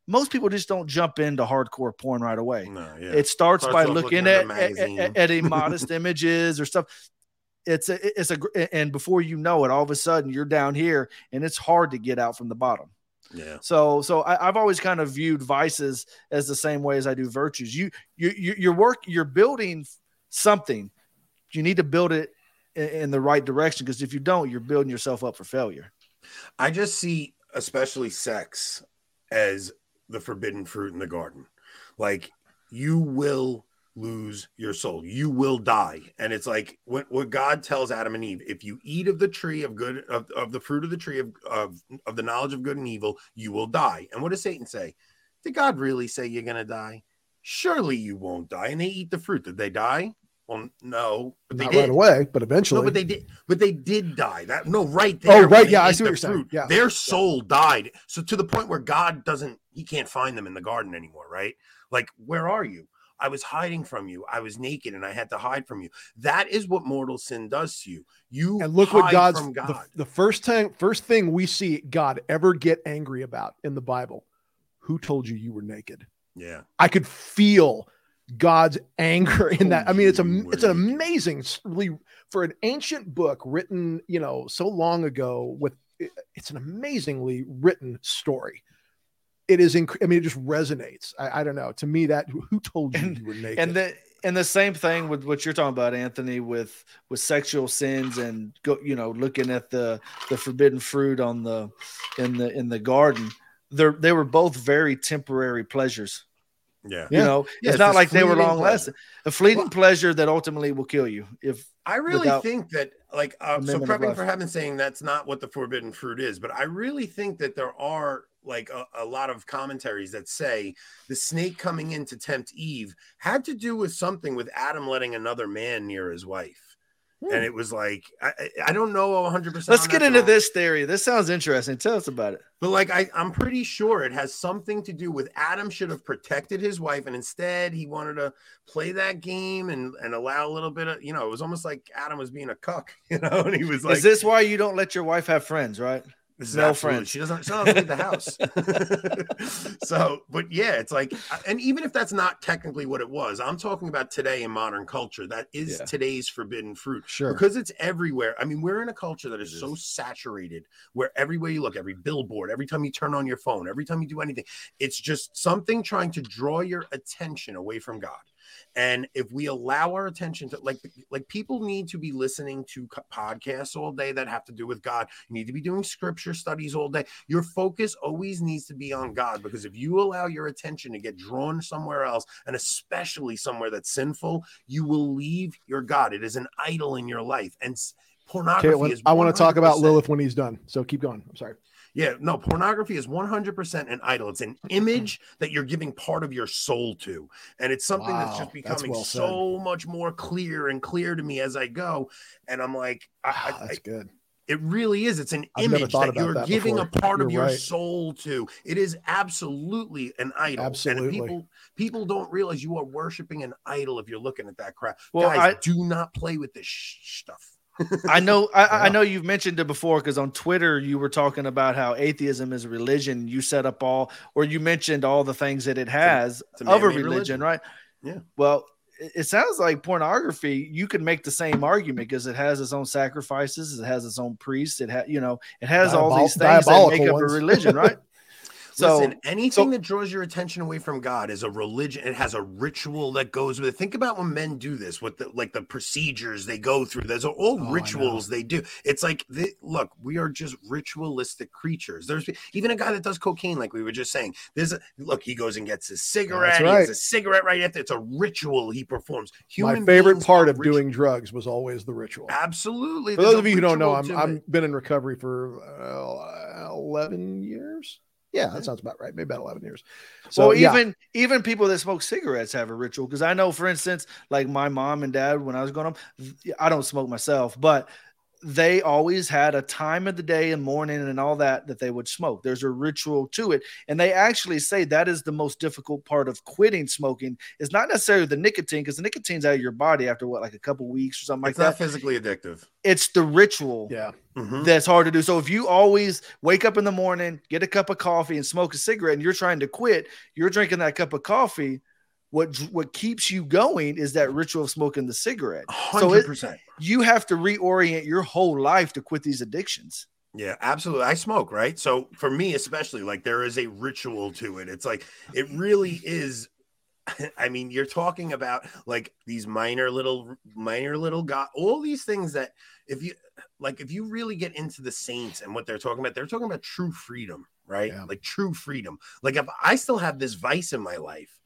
Most people just don't jump into hardcore porn right away. No, yeah. It starts, Starts by looking looking at, at at, at, at a modest images or stuff. It's a it's a and before you know it, all of a sudden you're down here, and it's hard to get out from the bottom. yeah. So, so I, I've always kind of viewed vices as the same way as I do virtues. You, you, you your work, you're building something. You need to build it in, in the right direction because if you don't, you're building yourself up for failure. I just see, especially sex, as the forbidden fruit in the garden. Like you will lose your soul. You will die. And it's like what, what God tells Adam and Eve: if you eat of the tree of good of, of the fruit of the tree of, of of the knowledge of good and evil, you will die. And what does Satan say? Did God really say you're gonna die? Surely you won't die. And they eat the fruit. Did they die? Well, no, but they Not did. right away, but eventually. No, but they did. But they did die. That no, right oh, there. Oh, right, yeah, I see what you're saying. Yeah. Their soul died. So to the point where God doesn't, he can't find them in the garden anymore. Right? Like, where are you? I was hiding from you. I was naked and I had to hide from you. That is what mortal sin does to you. You and look what God's from the, God. the first time first thing we see God ever get angry about in the Bible. Who told you you were naked? yeah. I could feel God's anger in that. I mean, it's oh, a it's an amazing really for an ancient book written, you know, so long ago. With it's an amazingly written story. It is. Inc- I mean, it just resonates. I, I don't know. To me, that who told you And- you were naked? And the and the same thing with what you're talking about, Anthony, with with sexual sins and go, you know, looking at the the forbidden fruit on the in the in the garden. They're they were both very temporary pleasures. Yeah. You Yeah. know, Yeah, it's it's not like they were long lasting. A fleeting Well- pleasure that ultimately will kill you. If I really think that, like, uh, so prepping for heaven saying that's not what the forbidden fruit is, but I really think that there are like a, a lot of commentaries that say the snake coming in to tempt Eve had to do with something with Adam letting another man near his wife. Hmm. and it was like I, I- don't know 100. percent Let's get into this theory. This sounds interesting. Tell us about it. But like I, I'm pretty sure it has something to do with Adam should have protected his wife, and instead he wanted to play that game and and allow a little bit of you know. It was almost like Adam was being a cuck, you know, and he was like, Is this why you don't let your wife have friends, right? This is No friends. She doesn't. She doesn't leave the house. so, but yeah, it's like, uh, and even if that's not technically what it was, I'm talking about today in modern culture. That is Yeah. today's forbidden fruit Sure. because it's everywhere. I mean, we're in a culture that is It so saturated where everywhere you look, every billboard, every time you turn on your phone, every time you do anything, it's just something trying to draw your attention away from God. And if we allow our attention to like like people need to be listening to podcasts all day that have to do with God. You need to be doing scripture studies all day. Your focus always needs to be on God because if you allow your attention to get drawn somewhere else and especially somewhere that's sinful, you will leave your God. It is an idol in your life. And pornography Okay, when- I want to talk about Lilith when he's done. So keep going. I'm sorry. Yeah, no, pornography is 100% an idol. It's an image that you're giving part of your soul to. And it's something that's Wow, just that's becoming well so much more clear and clear to me as I go. And I'm like, I, Wow, I- Ah, that's good. it really is. It's an I've image that you're that giving a part of You're your right. soul to. It is absolutely an idol. Absolutely. And people people don't realize you are worshiping an idol if you're looking at that crap. Well, Guys, I- do not play with this sh- stuff. I know I, I know you've mentioned it before because on Twitter you were talking about how atheism is a religion. You set up all or you mentioned all the things that it has it's a of a man-made religion, religion. right? Yeah. Well, it it sounds like pornography. You could make the same argument because it has its own sacrifices, it has its own priests, it has you know, it has all these things that make up ones. a religion, right? so Listen, anything that draws your attention away from God is a religion. It has a ritual that goes with it. Think about when men do this, with the like the procedures they go through. There's all Oh, rituals they do. It's like, they, look, we are just ritualistic creatures. There's even a guy that does cocaine, like we were just saying. There's a look, he goes and gets his cigarette. He right. a cigarette right after. It's a ritual he performs. My favorite part of ritual- doing drugs was always the ritual. absolutely. For there's those of you who don't know, I'm it. been in recovery for uh, 11 years. Yeah, that sounds about right. Maybe about 11 years. So well, yeah, even even people that smoke cigarettes have a ritual because I know, for instance, like my mom and dad when I was growing up, I don't smoke myself, but they always had a time of the day and morning and all that that they would smoke. There's a ritual to it, and they actually say that is the most difficult part of quitting smoking. Is not necessarily the nicotine because the nicotine's out of your body after what, like a couple weeks or something like It's not that. physically addictive. It's the ritual yeah, Mhm. that's hard to do. So if you always wake up in the morning, get a cup of coffee, and smoke a cigarette, and you're trying to quit, you're drinking that cup of coffee. What what keeps you going is that ritual of smoking the cigarette. So it, 100%. you have to reorient your whole life to quit these addictions. Yeah, absolutely. I smoke, right? So for me, especially, like there is a ritual to it. It's like it really is. I mean, you're talking about like these minor little, minor little got all these things that if you like, if you really get into the saints and what they're talking about, they're talking about true freedom, right? Yeah. Like true freedom. Like if I still have this vice in my life,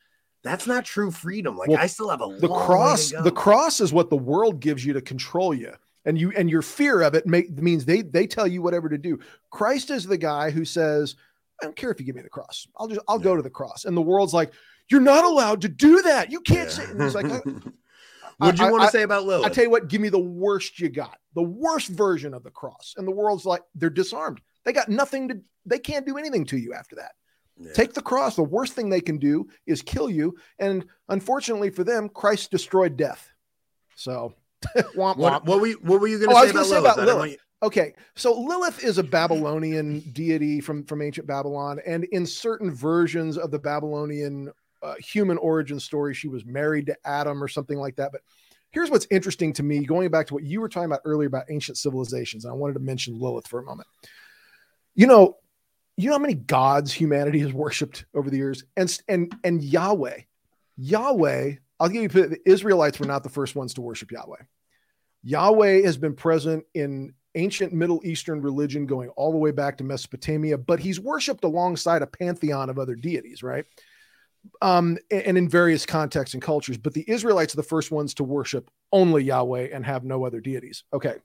that's not true freedom. Like Well, I still have a the long way to cross the cross is what the world gives you to control you and you and your fear of it make means they they tell you whatever to do christ is the guy who says i don't care if you give me the cross i'll just i'll go to the cross and the world's like you're not allowed to do that you can't say Yeah. and it's like uh, What'd you I- want I- to say about Lilith? i tell you what give me the worst you got the worst version of the cross and the world's like they're disarmed they got nothing to they can't do anything to you after that Yeah. take the cross the worst thing they can do is kill you and unfortunately for them christ destroyed death so womp womp. what, what were you, what were you going to Oh, I say, about say Lilith? about Lilith. you- Okay, so Lilith is a Babylonian deity from from ancient Babylon, and in certain versions of the Babylonian uh, human origin story, she was married to Adam or something like that. But here's what's interesting to me, going back to what you were talking about earlier about ancient civilizations, and I wanted to mention Lilith for a moment. You know, you know how many gods humanity has worshipped over the years, and and and Yahweh, Yahweh. I'll give you the Israelites were not the first ones to worship Yahweh. Yahweh has been present in ancient Middle Eastern religion going all the way back to Mesopotamia, but he's worshiped alongside a pantheon of other deities, right? Um, and in various contexts and cultures. But the Israelites are the first ones to worship only Yahweh and have no other deities. Okay.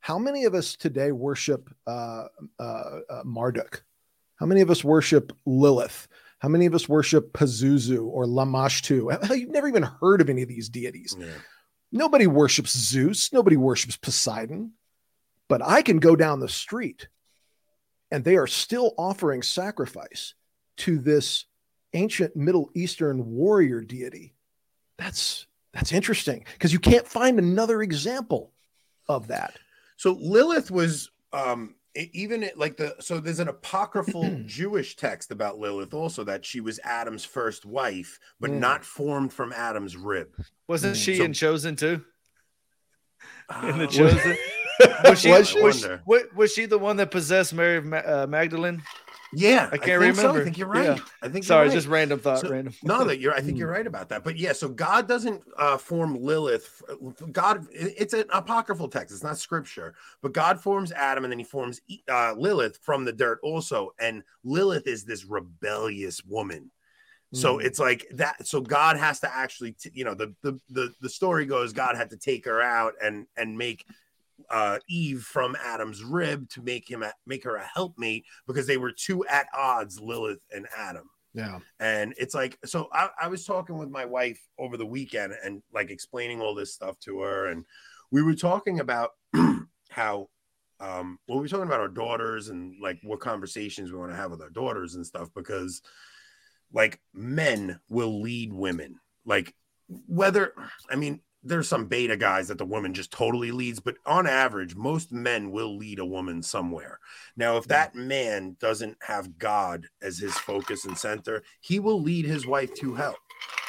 How many of us today worship uh, uh, uh, Marduk? How many of us worship Lilith? How many of us worship Pazuzu or Lamashtu? You've never even heard of any of these deities Yeah. Nobody worships Zeus. Nobody worships Poseidon. But I can go down the street and they are still offering sacrifice to this ancient Middle Eastern warrior deity. That's that's interesting because you can't find another example of that. So Lilith was um even it, like the so there's an apocryphal Jewish text about Lilith also that she was Adam's first wife, but Mm. not formed from Adam's rib. Wasn't Mm. she So- in Chosen too? In the Uh, Chosen, was she? Was Was she? she, was, was she the one that possessed Mary of Ma- uh, Magdalene? Yeah, I can't so. remember. I think you're right. Yeah. I think Sorry, right. just random thought. So- random. no, that you're. I think Hmm. you're right about that. But yeah, so God doesn't uh, form Lilith. God, it's an apocryphal text. It's not scripture. But God forms Adam, and then He forms uh, Lilith from the dirt also. And Lilith is this rebellious woman. So Mm. it's like that. So God has to actually, t- you know, the, the the the story goes God had to take her out and and make uh Eve from Adam's rib to make him a, make her a helpmate because they were two at odds, Lilith and Adam. Yeah. And it's like, so I, I was talking with my wife over the weekend and like explaining all this stuff to her. And we were talking about how, um, well, we were talking about our daughters and like what conversations we want to have with our daughters and stuff because like men will lead women. Like, whether, I mean, there's some beta guys that the woman just totally leads, but on average, most men will lead a woman somewhere. Now, if that man doesn't have God as his focus and center, he will lead his wife to hell.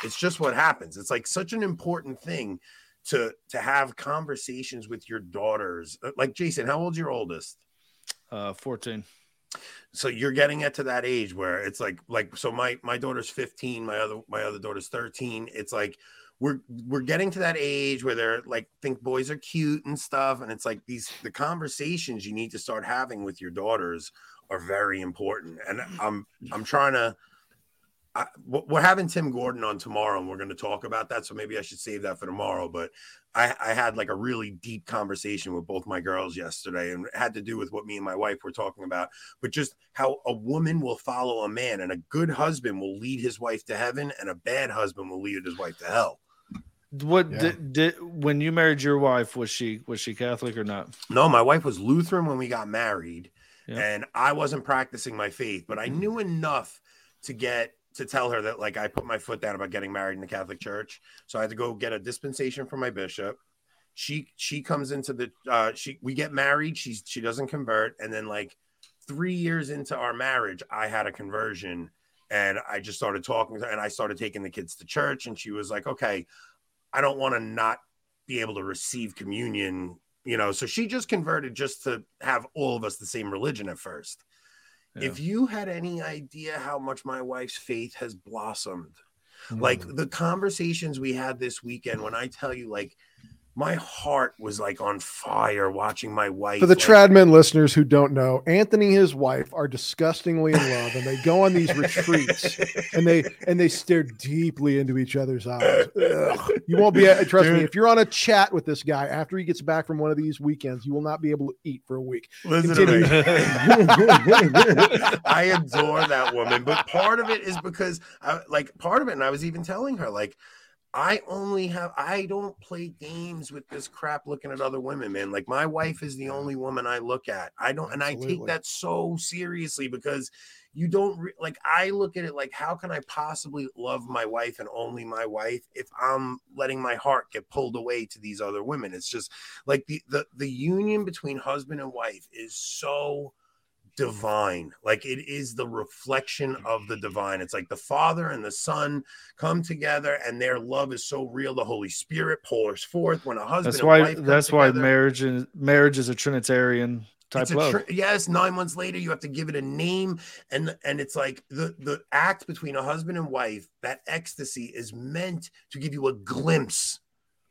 It's just what happens. It's like such an important thing to to have conversations with your daughters. Uh, Like Jason, how old's your oldest? Uh, fourteen. So you're getting it to that age where it's like like so my my daughter's 15, my other my other daughter's 13. It's like we're we're getting to that age where they're like think boys are cute and stuff and it's like these the conversations you need to start having with your daughters are very important and i'm i'm trying to I, we're having Tim Gordon on tomorrow, and we're going to talk about that. So maybe I should save that for tomorrow. But I, I had like a really deep conversation with both my girls yesterday, and it had to do with what me and my wife were talking about. But just how a woman will follow a man, and a good husband will lead his wife to heaven, and a bad husband will lead his wife to hell. What Yeah. did, did when you married your wife? Was she was she Catholic or not? No, my wife was Lutheran when we got married, Yeah. and I wasn't practicing my faith, but I knew enough to get to tell her that like I put my foot down about getting married in the Catholic Church. So I had to go get a dispensation from my bishop. She she comes into the uh she we get married, she's she doesn't convert, and then like three years into our marriage, I had a conversion and I just started talking to her and I started taking the kids to church, and she was like, Okay, I don't want to not be able to receive communion, you know. So she just converted just to have all of us the same religion at first. Yeah. If you had any idea how much my wife's faith has blossomed, Mm. like the conversations we had this weekend, when I tell you, like, my heart was like on fire watching my wife. For the like, Tradman listeners who don't know, Anthony and his wife are disgustingly in love, and they go on these retreats, and they and they stare deeply into each other's eyes. Ugh. You won't be uh, trust me. If you're on a chat with this guy after he gets back from one of these weekends, you will not be able to eat for a week. Listen to me. I adore that woman, but part of it is because, I, like, part of it, and I was even telling her, like, I only have, I don't play games with this crap looking at other women, man. Like, my wife is the only woman I look at. I don't, and I take that so seriously because you don't, re- like, I look at it like, how can I possibly love my wife and only my wife if I'm letting my heart get pulled away to these other women? It's just like the, the, the union between husband and wife is so divine like it is the reflection of the mm-hmm. divine it's like the father and the son come together and their love is so real the holy spirit pours forth when a husband That's and why. That's why marriage and marriage is a Trinitarian type love. tr- yes nine months later you have to give it a name and and it's like the the act between a husband and wife that ecstasy is meant to give you a glimpse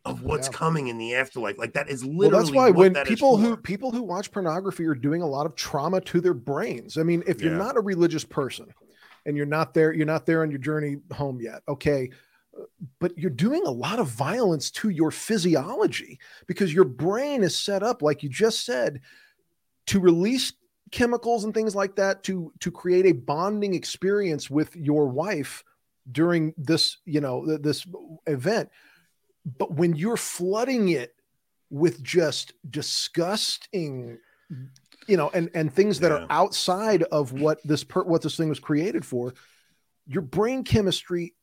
of what's Yeah. coming in the afterlife like that is Well, literally that's why when that people who people who watch pornography are doing a lot of trauma to their brains. I mean, if you're Yeah. not a religious person and you're not there, you're not there on your journey home yet. Okay. uh, But you're doing a lot of violence to your physiology because your brain is set up, like you just said, to release chemicals and things like that to to create a bonding experience with your wife during this, you know, this event but when you're flooding it with just disgusting you know and and things that Yeah. are outside of what this per, what this thing was created for your brain chemistry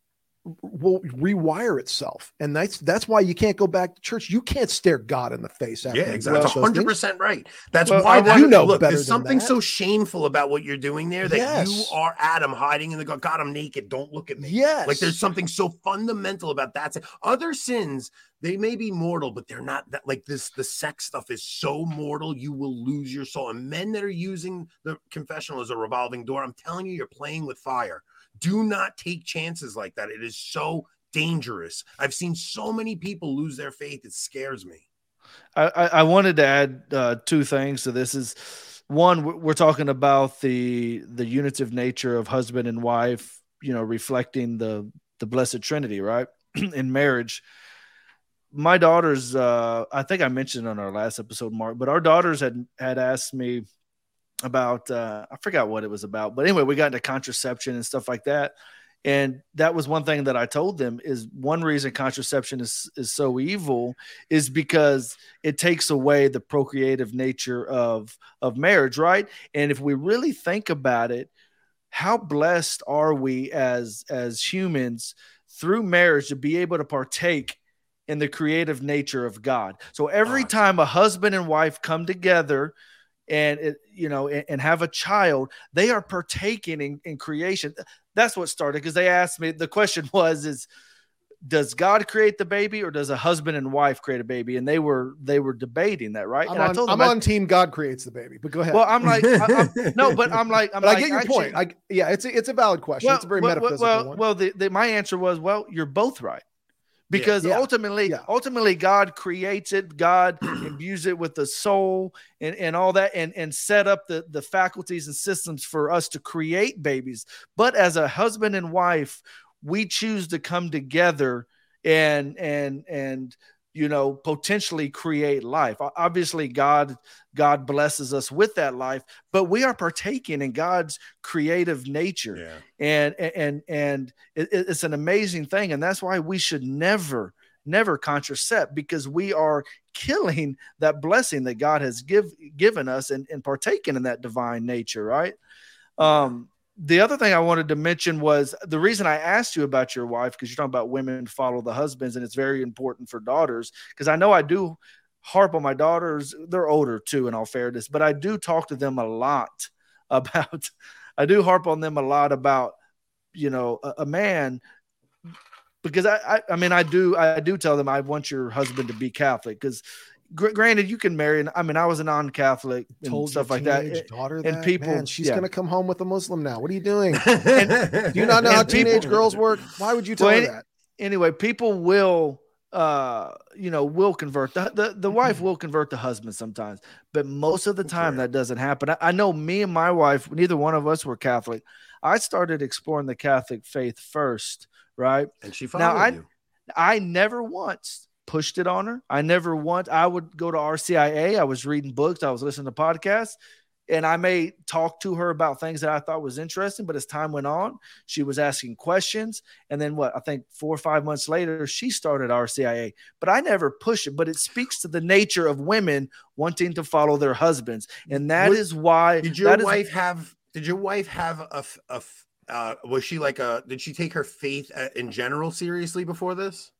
will rewire itself and that's that's why you can't go back to church you can't stare god in the face after Yeah, exactly. That's 100% right. That's Well, why that, you know look, there's something that. so shameful about what you're doing there that Yes. you are Adam hiding in the God, God, I'm naked. Don't look at me. yes Like there's something so fundamental about that. Other sins, they may be mortal, but they're not that like this. The sex stuff is so mortal, you will lose your soul. And men that are using the confessional as a revolving door, I'm telling you, you're playing with fire. Do not take chances like that. It is so dangerous. I've seen so many people lose their faith. It scares me. I, I wanted to add uh, two things to this. Is one we're we're talking about the the unitive nature of husband and wife, you know, reflecting the the blessed Trinity, right? In marriage, my daughters, uh, I think I mentioned on our last episode, Mark, but our daughters had had asked me about uh, I forgot what it was about, but anyway, we got into contraception and stuff like that. And that was one thing that I told them is one reason contraception is, is so evil is because it takes away the procreative nature of of marriage, right? And if we really think about it, how blessed are we as as humans through marriage to be able to partake in the creative nature of God. So every time a husband and wife come together and it, you know and, and have a child, they are partaking in, in creation. That's what started because they asked me the question was is does God create the baby or does a husband and wife create a baby? And they were they were debating that, right? i'm and I on, told I'm I- on team god creates the baby but go ahead well, I'm like, I, I'm, no, but I'm like, I'm but like, i get your point i yeah it's a, it's a valid question it's a very well, metaphysical well, one Well, the, the, my answer was, well, you're both right. Because Yeah. ultimately, Yeah. ultimately, God creates it, God imbues it with the soul and, and all that, and, and set up the, the faculties and systems for us to create babies. But as a husband and wife, we choose to come together and and and you know potentially create life. Obviously, God God blesses us with that life, but we are partaking in God's creative nature Yeah. and and and it, it- it's an amazing thing and that's why we should never never contracept because we are killing that blessing that god has give given us and, and partaking in that divine nature right um the other thing i wanted to mention was the reason i asked you about your wife because you're talking about women follow the husbands and it's very important for daughters because i know i do harp on my daughters they're older too in all fairness but i do talk to them a lot about i do harp on them a lot about you know a, a man because I, I i mean i do i do tell them i want your husband to be catholic because gr- granted you can marry and i mean i was a non-catholic and told stuff like that teenage daughter and that? people- Man, she's yeah. gonna come home with a muslim now. What are you doing? Do do you not know how And people- teenage girls work? Why would you tell Well, her any- that? anyway people will uh you know will convert. The the, the wife will convert the husband sometimes but most of the time Correct. that doesn't happen. I, I know me and my wife neither one of us were catholic. I started exploring the catholic faith first right? And she followed Now, I- you. I never once pushed it on her. I never want. I would go to RCIA. I was reading books. I was listening to podcasts, and I may talk to her about things that I thought was interesting. But as time went on, she was asking questions, and then what? I think four or five months later, she started RCIA. But I never push it. But it speaks to the nature of women wanting to follow their husbands, and that is What- why. Did your that is- wife have? Did your wife have a? uh, was she like a? Did she take her faith uh, in general seriously before this?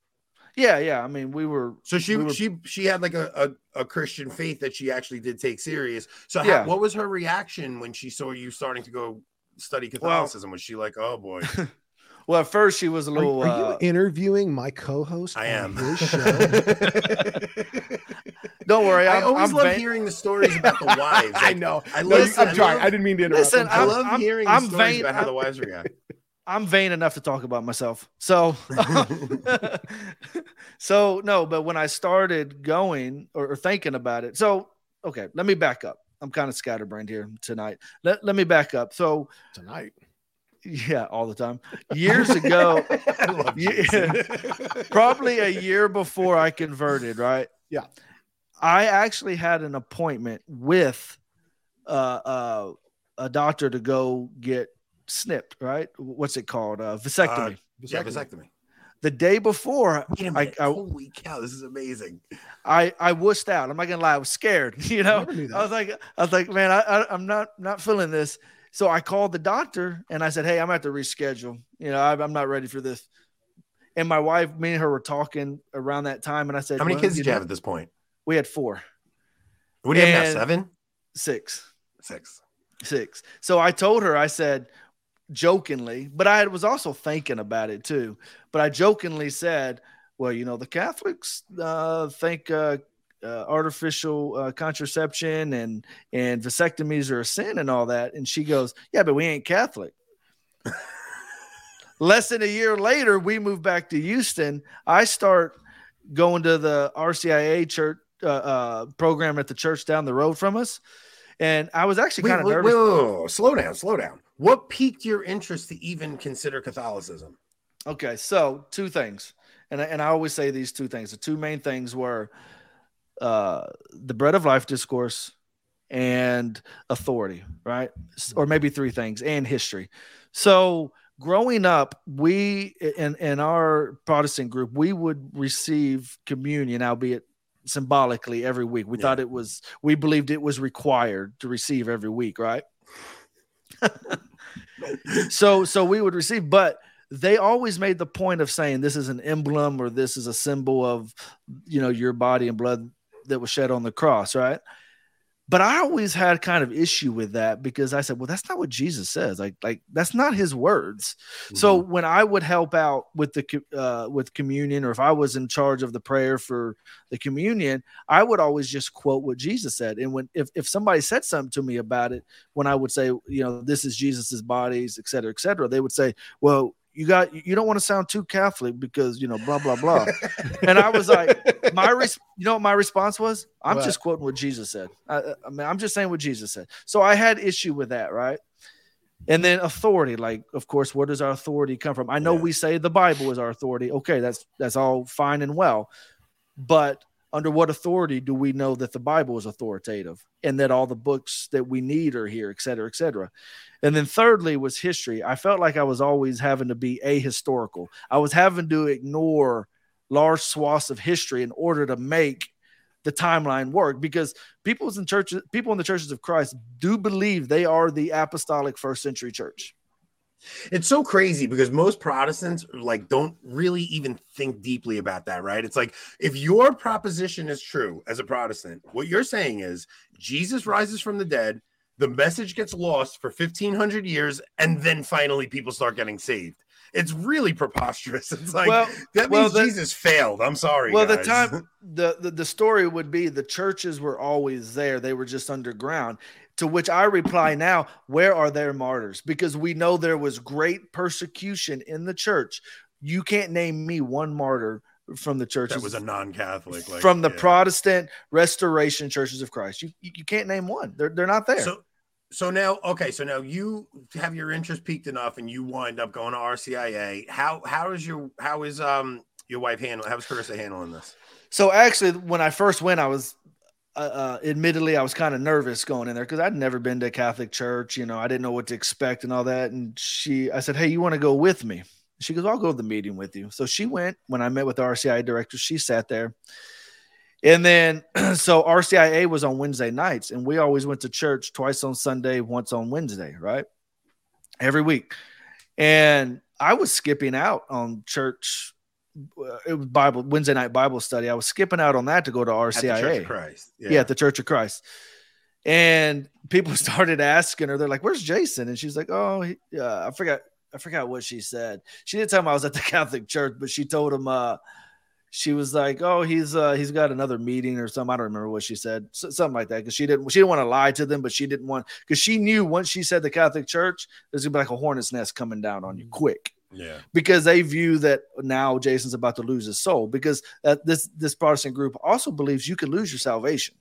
Yeah, yeah. I mean, we were. So she we were- she she had like a, a, a Christian faith that she actually did take serious. So how- Yeah. what was her reaction when she saw you starting to go study Catholicism? was she like, oh boy, Well, at first she was a little. are uh, you interviewing my co-host? I am. His show? don't worry. I I'm, always I'm love vain- hearing the stories about the wives. I know. I No, love. you- I'm I trying. love- I didn't mean to interrupt. Listen, I'm I I'm- love hearing I'm the stories vain- about how the wives react. I'm vain enough to talk about myself. So, so no, but when I started going or, or thinking about it, so okay, let me back up. I'm kind of scatterbrained here tonight. Let, let me back up. So, tonight. yeah, all the time. Years ago, I love Jason. yeah, probably a year before I converted, right? Yeah. I actually had an appointment with uh, uh, a doctor to go get snipped, right? What's it called? Uh, vasectomy. Yeah, vasectomy. The day before, I. I, Holy cow, this is amazing. I I wussed out. I'm not gonna lie, I was scared. You know, that. I was like, I was like, man, I, I I'm not not feeling this. So I called the doctor and I said, hey, I'm gonna have to reschedule. You know, I, I'm not ready for this. And my wife, me and her were talking around that time, and I said, How many well, kids did you know, have at this point? We had four, What do you have now? Seven? six, Six. six. So I told her, I said, jokingly, but I was also thinking about it too. But I jokingly said, well, you know, the Catholics uh, think uh, uh, artificial uh, contraception and and vasectomies are a sin and all that. And she goes, yeah, but we ain't Catholic. Less than a year later, we moved back to Houston. I start going to the RCIA church uh, uh, program at the church down the road from us. And I was actually kind of nervous. wait, wait, wait, wait. Slow down, slow down. What piqued your interest to even consider Catholicism? Okay, so two things, and I, and I always say these two things. The two main things were uh, the bread of life discourse and authority, right? Or maybe three things and history. So growing up, we in in our Protestant group, we would receive communion, albeit symbolically every week. We Yeah. thought it was we believed it was required to receive every week, right? so so we would receive, but they always made the point of saying this is an emblem or this is a symbol of you know your body and blood that was shed on the cross, right? But I always had kind of issue with that because I said, well, that's not what Jesus says. Like, like that's not his words. So Mm-hmm. when I would help out with the uh, with communion, or if I was in charge of the prayer for the communion, I would always just quote what Jesus said. And when if, if somebody said something to me about it, when I would say, you know, this is Jesus's bodies, et cetera, et cetera, they would say, well, you got you don't want to sound too Catholic because you know blah blah blah. and I was like, my res- you know what my response was? I'm What? just quoting what Jesus said. I, I mean, I'm just saying what Jesus said. So I had issue with that, right? And then authority, like, of course, where does our authority come from? I know Yeah. we say the Bible is our authority. Okay, that's that's all fine and well, but under what authority do we know that the Bible is authoritative and that all the books that we need are here, et cetera, et cetera? And then thirdly was history. I felt like I was always having to be ahistorical. I was having to ignore large swaths of history in order to make the timeline work because people in churches, people in the churches of Christ do believe they are the apostolic first century church. It's so crazy because most Protestants like don't really even think deeply about that, right? It's like if your proposition is true as a Protestant, what you're saying is Jesus rises from the dead, the message gets lost for 1500 years and then finally people start getting saved. It's really preposterous. It's like well, that well, means the- Jesus failed. I'm sorry. well, the time the, the the story would be the churches were always there; they were just underground. To which I reply now, where are their martyrs? Because we know there was great persecution in the church. You can't name me one martyr from the churches that was a non-Catholic like, from the yeah. Protestant Restoration Churches of Christ. You you you can't name one. They're they're not there. So, so now, okay, so now you have your interest piqued enough, and you wind up going to RCIA. How how is your how is um your wife handling? How's Carissa handling this? So actually, when I first went, I was, uh, uh, admittedly, I was kind of nervous going in there because I'd never been to a Catholic church. You know, I didn't know what to expect and all that. And she, I said, "Hey, you want to go with me?" She goes, "I'll go to the meeting with you." So she went. When I met with the RCIA director, she sat there. And then, so RCIA was on Wednesday nights, and we always went to church twice on Sunday, once on Wednesday, right? Every week. And I was skipping out on church it was Bible Wednesday night Bible study. I was skipping out on that to go to At the Church of RCIA. Christ. Yeah. at the Church of Christ. And people started asking her, they're like, "Where's Jason?" And she's like, "Oh, he, uh, I forgot, I forgot what she said. She didn't tell him I was at the Catholic Church, but she told him, uh, she was like, "Oh, he's uh, he's got another meeting or something." I don't remember what she said, S- something like that, because she didn't she didn't want to lie to them, but she didn't want because she knew once she said the Catholic Church, there's gonna be like a hornet's nest coming down on you quick yeah. because they view that now Jason's about to lose his soul because uh, this this Protestant group also believes you can lose your salvation.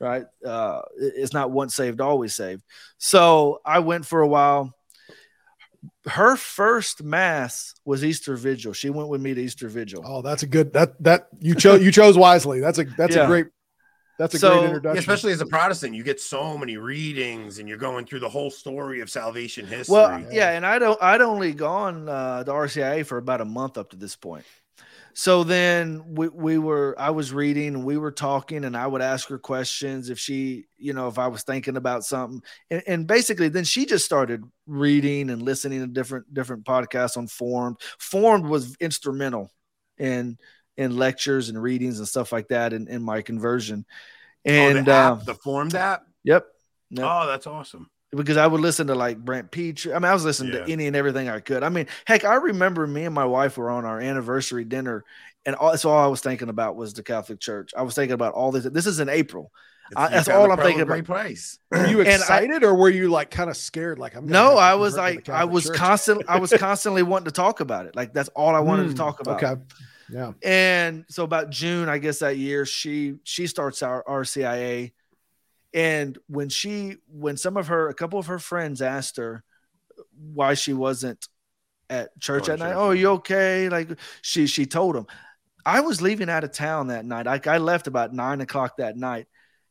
Right? Uh, it's not once saved, always saved. So I went for a while. Her first mass was Easter Vigil. She went with me to Easter Vigil. Oh, that's a good that that you chose you chose wisely. That's a that's Yeah. a great That's a So- great introduction. especially as a Protestant, you get so many readings and you're going through the whole story of salvation history. Well, Yeah. yeah, and I don't I'd only gone uh, to RCIA for about a month up to this point. So then we, we were I was reading and we were talking and I would ask her questions if she you know if I was thinking about something and, and basically then she just started reading and listening to different different podcasts on Formed. Formed was instrumental in in lectures and readings and stuff like that in, in my conversion. Oh, And the, app, uh, the formed app. yep, Yep. Oh, that's awesome. because I would listen to like Brent Peach. I mean, I was listening Yeah. to any and everything I could. I mean, heck, I remember me and my wife were on our anniversary dinner, and all, that's all I was thinking about was the Catholic Church. I was thinking about all this. This is in April. I- that's all I'm thinking of great price. were you and I- excited or were you like kind of scared? Like I'm. No, I was like, I was Church. constant. I was constantly wanting to talk about it. Like that's all I wanted to Hmm, talk about. Okay. Yeah. And so about June, I guess that year, she she starts our RCIA. And when she when some of her a couple of her friends asked her why she wasn't at church at night, church. oh, you okay? Like she she told them. I was leaving out of town that night. Like I left about nine o'clock that night.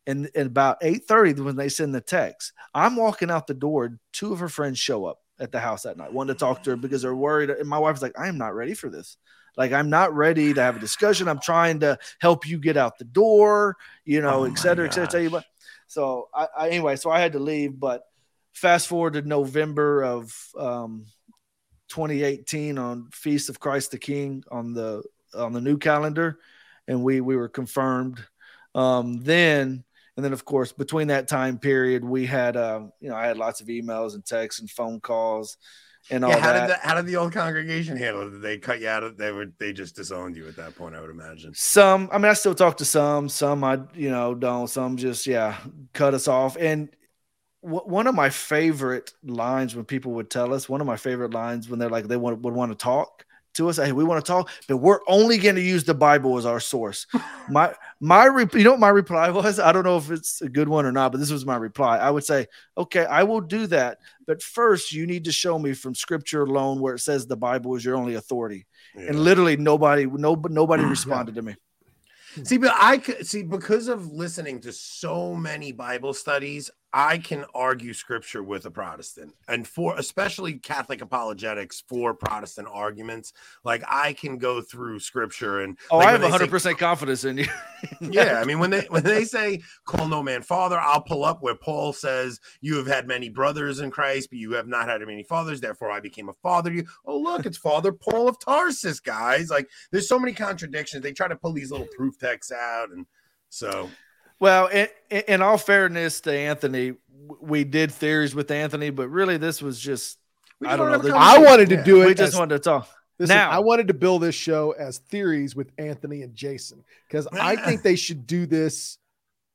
And, and about 8:30 when they send the text, I'm walking out the door. Two of her friends show up at the house that night, wanting to talk to her because they're worried. And my wife's like, I am not ready for this. Like, I'm not ready to have a discussion. I'm trying to help you get out the door, you know, Oh et cetera, et cetera. Tell you what. So I, I anyway, so I had to leave. But fast forward to November of um, 2018 on Feast of Christ the King on the on the new calendar, and we we were confirmed. Um, then and then of course between that time period we had um, you know I had lots of emails and texts and phone calls and all Yeah, how that. did the how did the old congregation handle it? Did they cut you out of they would they just disowned you at that point, I would imagine. Some, I mean, I still talk to some. Some I, you know, don't. Some just, yeah, cut us off. And w- one of my favorite lines when people would tell us, one of my favorite lines when they're like they want would want to talk to us. Hey, we want to talk, but we're only going to use the Bible as our source. my my, re- you know what my reply was? I don't know if it's a good one or not, but this was my reply. I would say, okay, I will do that, but first you need to show me from Scripture alone where it says the Bible is your only authority. And literally nobody, no, nobody responded to me. See, but I could see because of listening to so many Bible studies, I can argue scripture with a Protestant and for especially Catholic apologetics for Protestant arguments. Like I can go through scripture and Oh, like I have they hundred percent confidence in you. yeah, I mean when they when they say call no man father, I'll pull up where Paul says you have had many brothers in Christ, but you have not had many fathers. Therefore, I became a father to you. Oh, look, it's Father Paul of Tarsus, guys. Like there's so many contradictions. They try to pull these little proof texts out, and so Well, in, in all fairness to Anthony, we did theories with Anthony, but really this was just we I don't know, have a the- I wanted to Yeah. do it. we just as- wanted to talk. Listen, Now- I wanted to build this show as theories with Anthony and Jason because I think they should do this.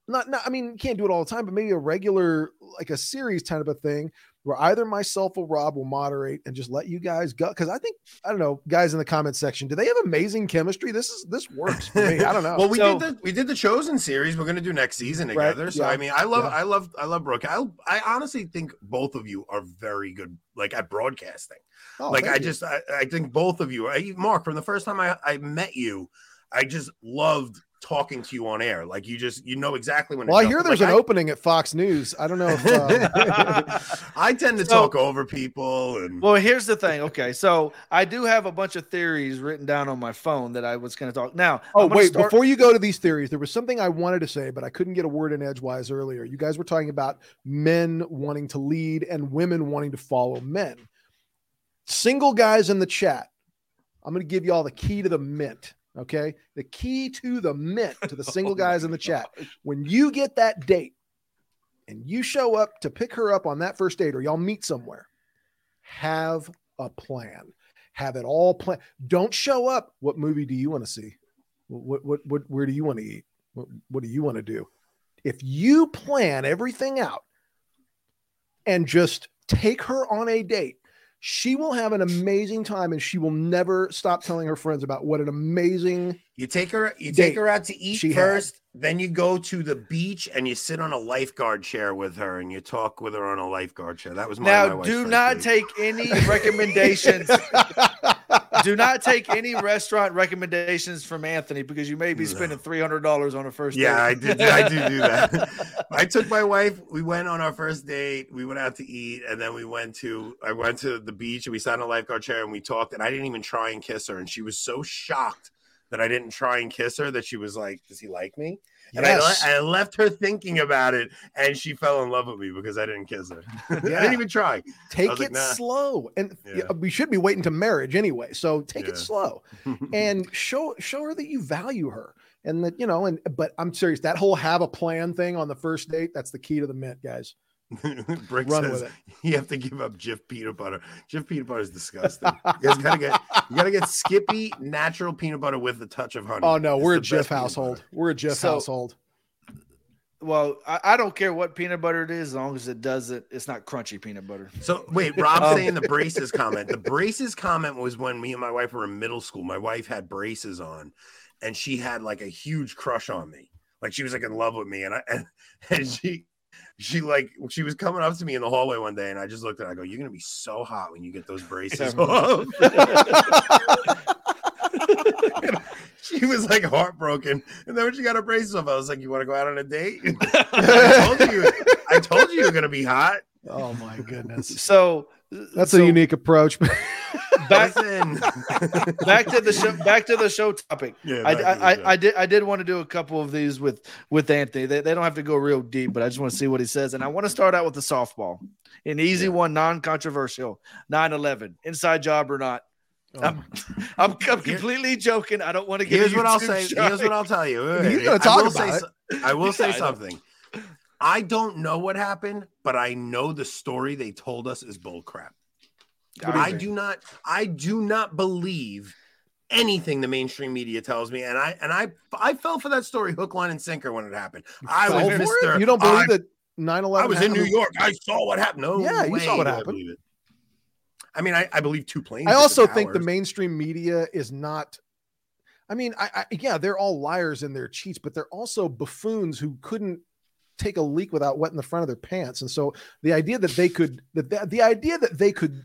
Not, not, I mean, you can't do it all the time, but maybe a regular, like a series kind of a thing where either myself or Rob will moderate and just let you guys go. Because I think, I don't know, guys in the comment section, do they have amazing chemistry? This is this works for me. I don't know. well, we So- did the we did the chosen series. We're gonna do next season Right, together. So yeah, I mean, I love yeah. I love I love Brooke. I I honestly think both of you are very good, like at broadcasting. Oh, like I you. just I, I think both of you, I, Mark, from the first time I I met you, I just loved talking to you on air. Like you just you know exactly when. well, I jump. hear Like, there's an I- opening at Fox News. I don't know if. Uh, I tend to So- talk over people and Well, here's the thing. Okay, so I do have a bunch of theories written down on my phone that I was going to talk. Now, Oh, wait, start- before you go to these theories, there was something I wanted to say, but I couldn't get a word in edgewise earlier. You guys were talking about men wanting to lead and women wanting to follow men. Single guys in the chat, I'm going to give you all the key to the mint. Okay. The key to the mint to the oh single Oh guys in the chat. When you get that date and you show up to pick her up on that first date or y'all meet somewhere, have a plan. Have it all planned. Don't show up. What movie do you want to see? What, what, what, where do you want to eat? What, what do you want to do? If you plan everything out and just take her on a date, she will have an amazing time and she will never stop telling her friends about what an amazing You take her, you take her out to eat she had. first, then you go to the beach and you sit on a lifeguard chair with her and you talk with her on a lifeguard chair. That was my, my now wife's do not date. take any recommendations. do not take any restaurant recommendations from Anthony because you may be spending three hundred dollars on a first Yeah, I did. I do do that. I took my wife. We went on our first date. We went out to eat, and then we went to. I went to the beach, and we sat in a lifeguard chair, and we talked. And I didn't even try and kiss her, and she was so shocked that I didn't try and kiss her that she was like, "Does he like me?" And I, Yes. le- I left her thinking about it, and she fell in love with me because I didn't kiss her. Yeah. I didn't even try. take it like, nah. slow and Yeah. we should be waiting to marriage anyway so take Yeah. it slow and show show her that you value her and that you know and but i'm serious that whole have a plan thing on the first date that's the key to the mint guys Brick run says with it you have to give up Jif peanut butter. Jif peanut butter is disgusting. You guys gotta get you gotta get Skippy natural peanut butter with a touch of honey. oh no It's we're a the Jif best peanut household we're a Jif So- household Well, I, I don't care what peanut butter it is, as long as it doesn't. It's not crunchy peanut butter. So wait, Rob's Um, saying the braces comment. The braces comment was when me and my wife were in middle school. My wife had braces on, and she had like a huge crush on me. Like she was like in love with me, and I and, and she she like she was coming up to me in the hallway one day, and I just looked at her. I go, "You're gonna be so hot when you get those braces off." she was like heartbroken, and then when she got her braces off, I was like, "You want to go out on a date?" I told you, I told you you're gonna be hot. oh my goodness So that's so a unique approach Back, back to the show. Back to the show topic. Yeah, I, back to the I. I, I did I did want to do a couple of these with with Anthony. They, they don't have to go real deep, but I just want to see what he says. And I want to start out with the softball, an easy Yeah. one, non-controversial. 9-11, inside job or not? Oh I'm, I'm, I'm Here- completely joking. I don't want to get. Here's what I'll YouTube say. Here's what I'll tell you. Wait, wait, He's wait. gonna I talk will say about so- I will say Yeah, I something. I don't know what happened, but I know the story they told us is bullcrap. do I mean? do not I do not believe anything the mainstream media tells me. And I and I I fell for that story hook, line, and sinker when it happened. I Fell was for it? Mr. you don't believe I, that 9-11 I was in New? York. I saw what happened. No, Yeah, you saw what I happened. it. I mean, I, I believe two planes. I also think the mainstream media is not. I mean, I, I yeah, they're all liars and they're cheats, but they're also buffoons who couldn't take a leak without wetting the front of their pants. And so the idea that they could that the, the idea that they could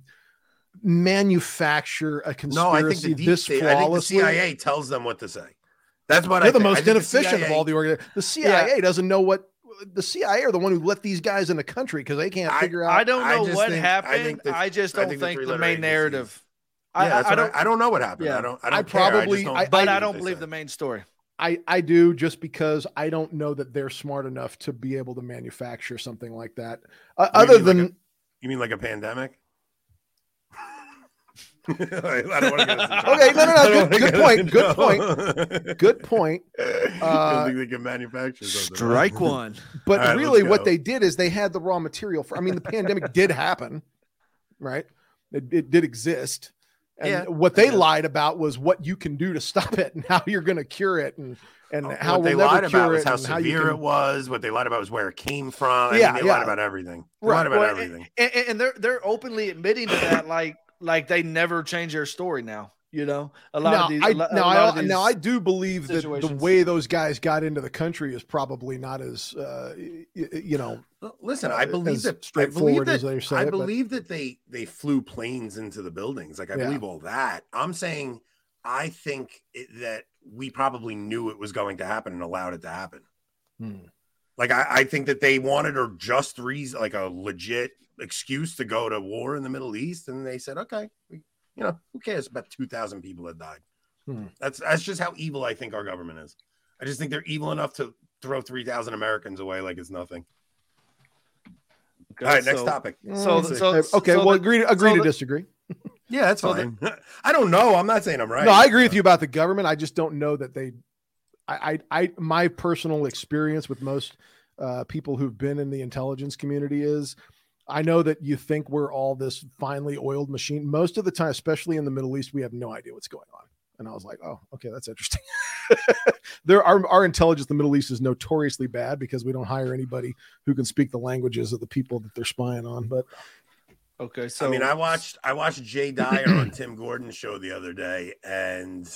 manufacture a No, I think conspiracy the deep this state, I think the. CIA tells them what to say. That's what I they're the think. I most think the inefficient of CIA all the organizations. The CIA doesn't know what the CIA are the one who let these guys in the country because they can't I- figure out. I don't know just what think- I happened. think I, the- just I don't think the think the three-letter main agencies- narrative. Yeah, I, that's I, don't. I, don't know what happened. Yeah. I don't. I don't I care. I probably- just don't I- but believe I don't believe say. the main story. I, I do just because I don't know that they're smart enough to be able to manufacture something like that. Uh, other mean like than a- You mean like a pandemic? I don't get us in trouble. Okay, no, no, no, good- don't good point, good trouble. good point. Uh, think they can manufacture something? Strike one. But All right, really, what they did is they had the raw material for. I mean, the pandemic did happen, right? It, it did exist. And Yeah, what they guess. lied about was what you can do to stop it and how you're going to cure it and and Oh, how what they lied about was how severe can- it was. What they lied about was where it came from. I Yeah, mean, they yeah. lied about everything. They Right. lied about Well, everything. And- and they're they're openly admitting to that, like like they never change their story now. You know, a lot now, of these. I, a lo- now, lot I, of these- now I do believe that the way those guys got into the country is probably not as uh, y- y- you know Listen, uh, I believe as that I believe straightforward that as they say I it, but- believe that they they flew planes into the buildings. Like I Yeah. believe all that. I'm saying I think it, that we probably knew it was going to happen and allowed it to happen. Hmm. Like I, I think that they wanted a just reason, like a legit excuse to go to war in the Middle East, and they said, okay, we, you know, who cares? About two thousand people that died. Hmm. That's that's just how evil I think our government is. I just think they're evil enough to throw three thousand Americans away like it's nothing. Okay, All right, next topic. So, Mm. so, Uh, okay, so well, the- agree to, agree so to the- disagree. Yeah, that's So fine. I don't know. I'm not saying I'm right. No, I agree with you about the government. I just don't know that they. I, I, I my personal experience with most uh, people who've been in the intelligence community is, I know that you think we're all this finely oiled machine. Most of the time, especially in the Middle East, we have no idea what's going on. And I was like, oh, okay, that's interesting. there, our our intelligence in the Middle East is notoriously bad because we don't hire anybody who can speak the languages of the people that they're spying on. But okay, so I mean, I watched I watched Jay Dyer on Tim Gordon's show the other day, and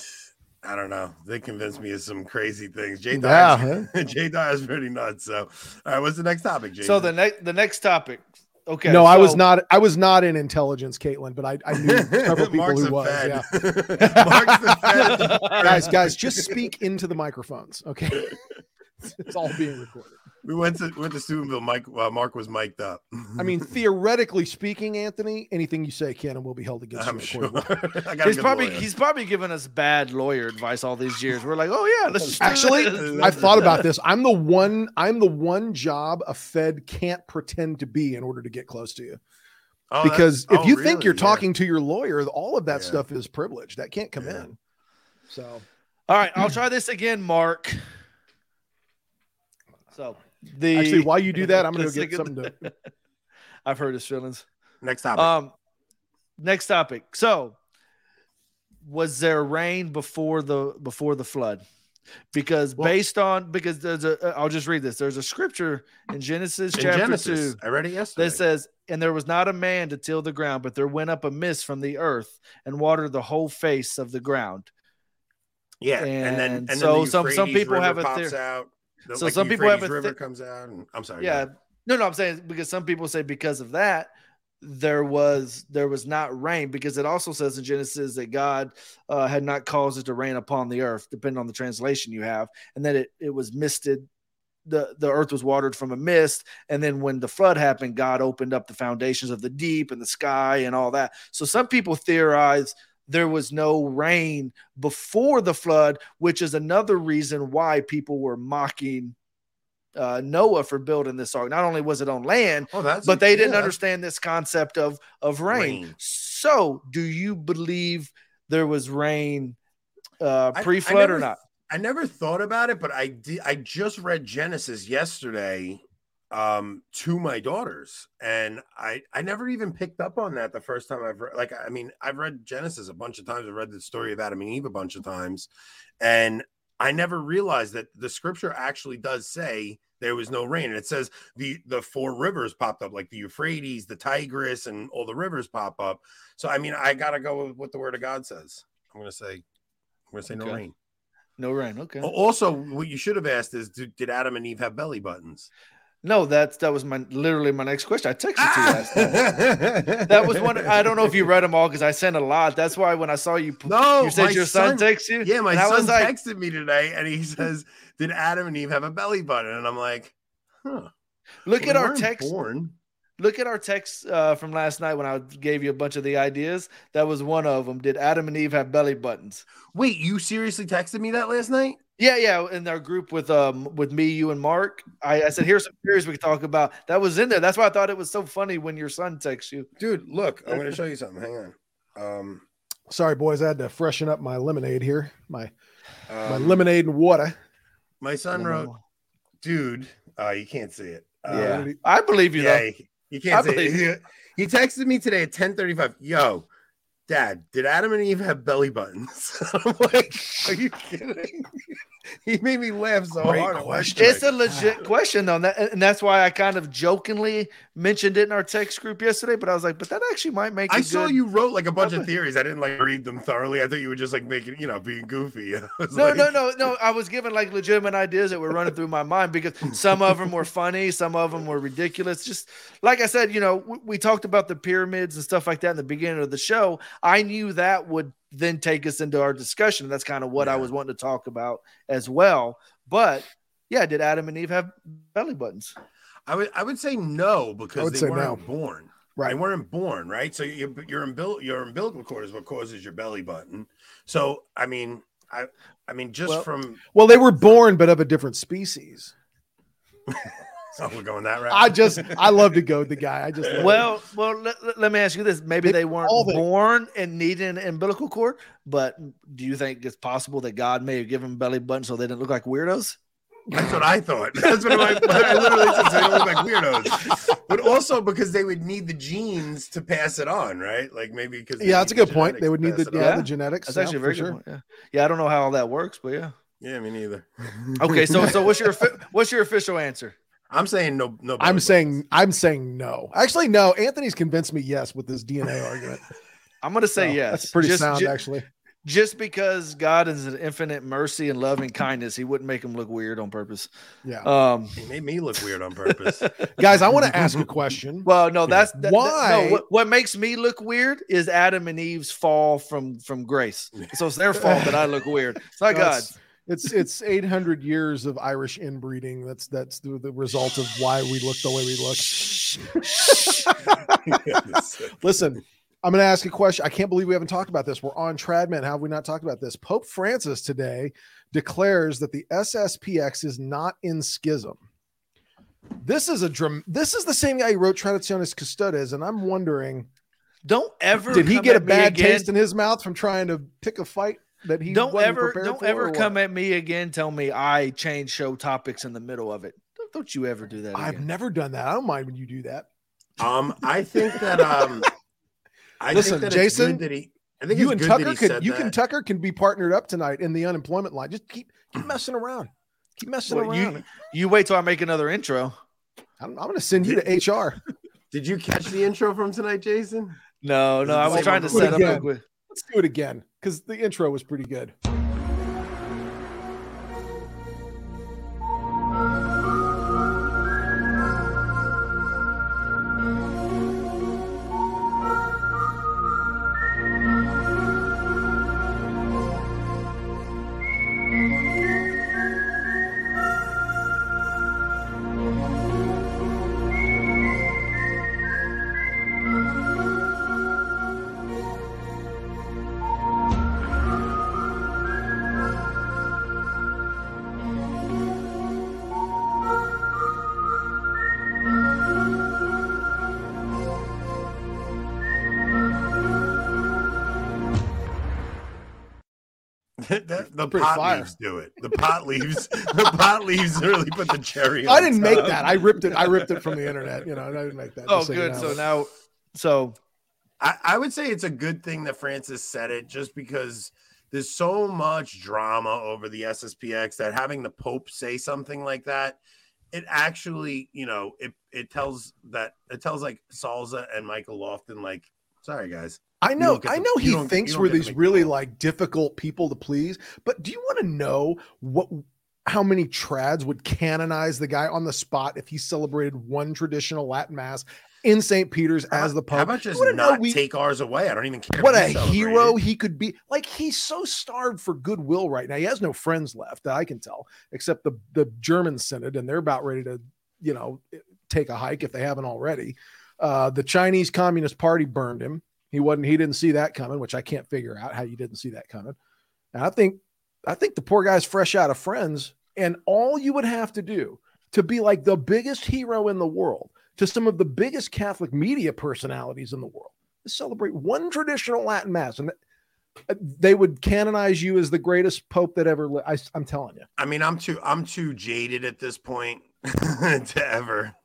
I don't know. They convinced me of some crazy things. Jay Yeah, Dyer, Jay Dyer's pretty nuts. So, all right, what's the next topic, Jay? so the next the next topic, Okay. no, I was not. I was not in intelligence, Caitlin, but I, I knew several people Mark's who a was. fed. Yeah. Mark's the fed. guys, guys, just speak into the microphones. Okay, it's all being recorded. We went to we went to Steubenville. Mike uh, Mark was mic'd up. I mean, theoretically speaking, Anthony, anything you say can and will be held against I'm you. sure. I He's probably lawyer. he's probably given us bad lawyer advice all these years. We're like, oh yeah, let's Actually, this." I thought about this. I'm the one. I'm the one job a Fed can't pretend to be in order to get close to you. Oh, because if oh, you think you're really? Yeah. talking to your lawyer, all of that Yeah. stuff is privilege. That can't come Yeah. in. So all right, I'll try this again, Mark. So the actually, while you do that, I'm going to the get something to. I've heard his feelings. next topic. Um, next topic. So, was there rain before the before the flood? Because Well- based on because there's a I'll just read this. There's a scripture in Genesis In chapter Genesis, two I read it yesterday. that says, "And there was not a man to till the ground, but there went up a mist from the earth and watered the whole face of the ground." yeah, and, then and and so then the some- some people River have a theory- out. The- So like some people have a river thi- comes out. And, I'm sorry. yeah no no i'm saying because some people say because of that there was there was not rain because it also says in genesis that god uh, had not caused it to rain upon the earth depending on the translation you have and that it, it was misted the, the earth was watered from a mist and then when the flood happened god opened up the foundations of the deep and the sky and all that so some people theorize there was no rain before the flood which is another reason why people were mocking uh, Noah for building this ark. Not only was it on land, Oh, but they didn't understand this concept of of rain. Rain. So, do you believe there was rain uh, I pre-flood or not? I never thought about it, but I did. I just read Genesis yesterday um to my daughters and i i never even picked up on that the first time i've read like i mean i've read genesis a bunch of times i've read the story of adam and eve a bunch of times and i never realized that the scripture actually does say there was no rain and it says the the four rivers popped up like the euphrates the tigris and all the rivers pop up so i mean i gotta go with what the word of god says i'm gonna say i'm gonna say no rain No rain. Okay. Also, what you should have asked is, did Adam and Eve have belly buttons? No, that's that was my literally my next question. I texted you last night. That was one. I don't know if you read them all because I sent a lot. That's why when I saw you, no, you said my your son, texts you. Yeah, my son was like, texted me today, and he says, "Did Adam and Eve have a belly button?" And I'm like, "Huh." look We at our text. Born. Look at our text uh, from last night when I gave you a bunch of the ideas. That was one of them. Did Adam and Eve have belly buttons? Wait, you seriously texted me that last night? Yeah, yeah. In our group with um with me, you, and Mark, I, I said, "Here's some theories we could talk about." That was in there. That's why I thought it was so funny when your son texts you. Dude, look, I'm going to show you something. Hang on. Um, Sorry, boys, I had to freshen up my lemonade here. My my um, lemonade and water. my son wrote, "Dude, uh, you can't see it." Uh, Yeah, I believe you yeah, though. you can't I say believe it. He, he texted me today at 10:35. Yo, Dad, did Adam and Eve have belly buttons? I'm like, are you kidding? he made me laugh so Great hard. question. It's a legit question though, and, that, and that's why I kind of jokingly mentioned it in our text group yesterday. But I was like, "But that actually might make." I a saw good- you wrote like a bunch of theories. I didn't like read them thoroughly. I thought you were just like making, you know, being goofy. I was No, like- no, no, no. I was given like legitimate ideas that were running through my mind because some of them were funny, some of them were ridiculous. Just like I said, you know, we, we talked about the pyramids and stuff like that in the beginning of the show. I knew that would then take us into our discussion. That's kind of what I was wanting to talk about as well. But yeah, did Adam and Eve have belly buttons? I would, I would say no because they weren't no. born. Right. They weren't born, right? So your your umbil- your umbilical cord is what causes your belly button. So I mean, I I mean, just Well- from Well, they were born, but of a different species. oh, we're going that route. I just, I love to goad the guy. I just. Well, well, let, let- let me ask you this: Maybe They they weren't all they- born and needing an umbilical cord, but do you think it's possible that God may have given them belly buttons so they didn't look like weirdos? That's what I thought. That's what I, I literally said. They don't look like weirdos, but also because they would need the genes to pass it on, right? Like maybe because yeah, that's a good point. They would need the, the yeah, Yeah. the genetics. That's actually a for very sure. point. Yeah. yeah, I don't know how all that works, but yeah. Yeah, me neither. Okay, so so what's your what's your official answer? I'm saying no. No. belly I'm buttons. saying, I'm saying no. Actually, no. Anthony's convinced me yes with this DNA argument. I'm gonna say So, yes. That's pretty Just- sound, ju- actually. just because God is an infinite mercy and loving kindness, He wouldn't make him look weird on purpose. Yeah. Um, He made me look weird on purpose. Guys, I want to ask a question. well, no, that's that, that- Why- no, what, what makes me look weird is Adam and Eve's fall from from grace. So it's their fault that I look weird. It's not That's- God. It's it's 800 years of Irish inbreeding. That's that's the, the result of why we look the way we look. Listen, I'm going to ask a question. I can't believe we haven't talked about this. We're on Tradman. How have we not talked about this? Pope Francis today declares that the SSPX is not in schism. This is a dram- This is the same guy who wrote Traditionis Custodes, and I'm wondering, Don't ever. did he get a bad taste in his mouth from trying to pick a fight that he don't wasn't ever prepared don't ever or what? come at me again tell me i change show topics in the middle of it don't, don't you ever do that I've never done that. I don't mind when you do that. Um, I think that um, I Listen, think that Jason, good that he. I think you and good Tucker that can you that. can Tucker can be partnered up tonight in the unemployment line. Just keep keep messing around. Keep messing Well, around. you you wait till i make another intro I'm, I'm going to send you to HR. Did you catch the intro from tonight, Jason? no no i was trying to set up Again. a quick Let's do it again because the intro was pretty good. the the pot fire. leaves do it. The pot leaves. the pot leaves really put the cherry. I didn't make that. I ripped it. I ripped it from the internet. You know, I didn't make that. oh just so you good know. so now so I, I would say it's a good thing that Francis said it just because there's so much drama over the SSPX that having the Pope say something like that, it actually, you know, it, it tells that it tells like Salza and Michael Lofton, like, sorry guys. I know, I know he thinks we're these really like difficult people to please. But do you want to know what how many trads would canonize the guy on the spot if he celebrated one traditional Latin mass in St. Peter's How as the Pope. How about just not we- take ours away? I don't even care. what a hero he could be. Like he's so starved for goodwill right now. He has no friends left that I can tell, except the the German Synod, and they're about ready to, you know, take a hike if they haven't already. Uh, the Chinese Communist Party burned him. He wasn't. He didn't see that coming, which I can't figure out how you didn't see that coming. And I think, I think the poor guy's fresh out of friends, and all you would have to do to be like the biggest hero in the world to some of the biggest Catholic media personalities in the world is celebrate one traditional Latin mass, and they would canonize you as the greatest pope that ever lived. I, am telling you. I mean, I'm too I'm too jaded at this point to ever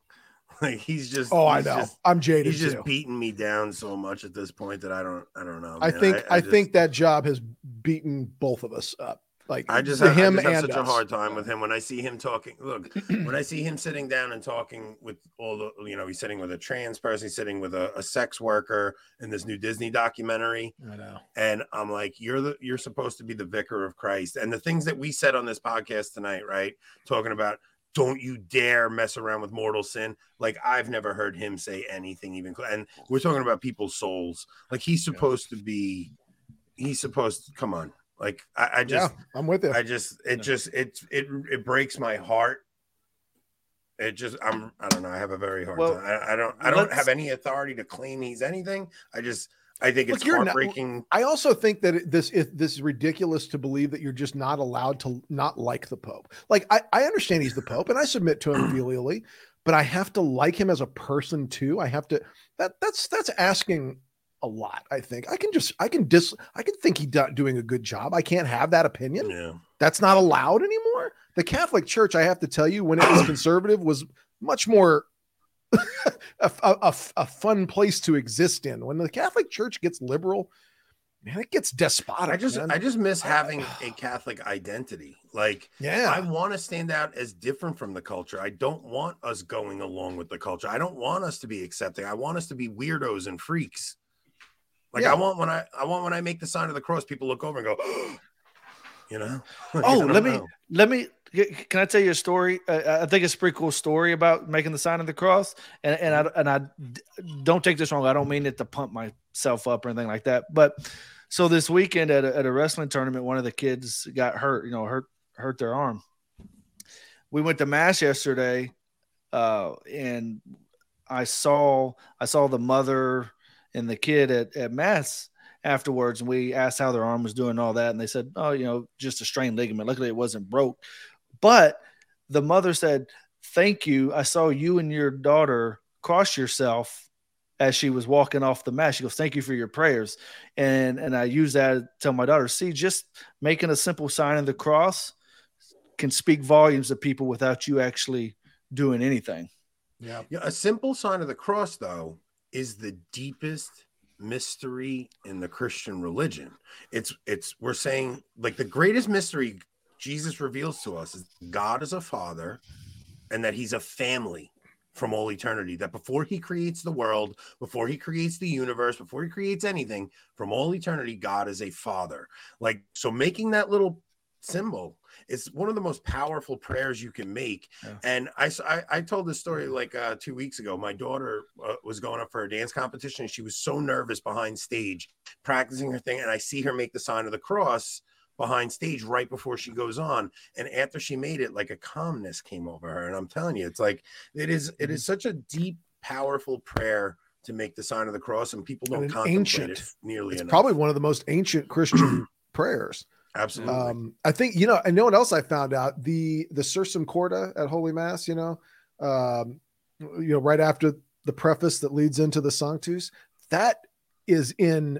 like he's just Oh, I know. just- I'm jaded he's just too. beating me down so much at this point that I don't I don't know. I think I, just- think that job has beaten both of us up. Like I just have, him I just have such a hard time with him when I see him talking. Look, when I see him sitting down and talking with all the, you know, he's sitting with a trans person, he's sitting with a, a sex worker in this new Disney documentary, I know. and I'm like, you're the, you're supposed to be the vicar of Christ, and the things that we said on this podcast tonight, right? Talking about don't you dare mess around with mortal sin. Like I've never heard him say anything even, cl- and we're talking about people's souls. Like he's supposed to be, he's supposed to come on. Like I, I just. yeah, I'm with you. I just it just it it it breaks my heart. It just I'm I don't know. I have a very hard Well, time. I, I don't I don't have any authority to claim he's anything. I just I think it's not- heartbreaking. I also think that this if this is ridiculous to believe that you're just not allowed to not like the Pope. Like I, I understand he's the Pope and I submit to him filially, but I have to like him as a person too. I have to that that's that's asking a lot. I think I can just I can dis I can think he's doing a good job. I can't have that opinion. yeah. That's not allowed anymore. The Catholic Church, I have to tell you, when it was conservative, was much more a, a, a- fun place to exist in. When the Catholic Church gets liberal, man, it gets despotic. I just man. I just miss ah. having a Catholic identity. Like yeah, I want to stand out as different from the culture. I don't want us going along with the culture. I don't want us to be accepting. I want us to be weirdos and freaks. Like Yeah. I want when I I want when I make the sign of the cross, people look over and go, oh, you know. Oh, let me know. let me. Can I tell you a story? Uh, I think it's a pretty cool story about making the sign of the cross. And and I and I don't take this wrong. I don't mean it to pump myself up or anything like that. But so this weekend at a, at a wrestling tournament, one of the kids got hurt. You know, hurt hurt their arm. We went to mass yesterday, uh, and I saw I saw the mother and the kid at, at mass afterwards and we asked how their arm was doing and all that and they said oh you know just a strained ligament. Luckily it wasn't broke. But the mother said thank you. I saw you and your daughter cross yourself as she was walking off the mat. She goes thank you for your prayers. And and i use that to tell my daughter see just making a simple sign of the cross can speak volumes of people without you actually doing anything. Yeah. Yeah, a simple sign of the cross, though, is the deepest mystery in the Christian religion. It's it's we're saying like the greatest mystery Jesus reveals to us is God is a father and that he's a family from all eternity. That before he creates the world, before he creates the universe, before he creates anything, from all eternity, God is a father. Like so making that little symbol It's one of the most powerful prayers you can make Yeah. and I told this story like uh, two weeks ago. My daughter uh, was going up for a dance competition. And she was so nervous behind stage, practicing her thing, and I see her make the sign of the cross behind stage right before she goes on. And after she made it, like a calmness came over her. And I'm telling you, it's like it is. It is such a deep, powerful prayer to make the sign of the cross, and people don't And an contemplate ancient- it nearly It's enough. probably one of the most ancient Christian prayers. Absolutely. Um, I think you know, and no one else I found out? The the Sursum Corda at Holy Mass, you know, um, you know, right after the preface that leads into the Sanctus, that is in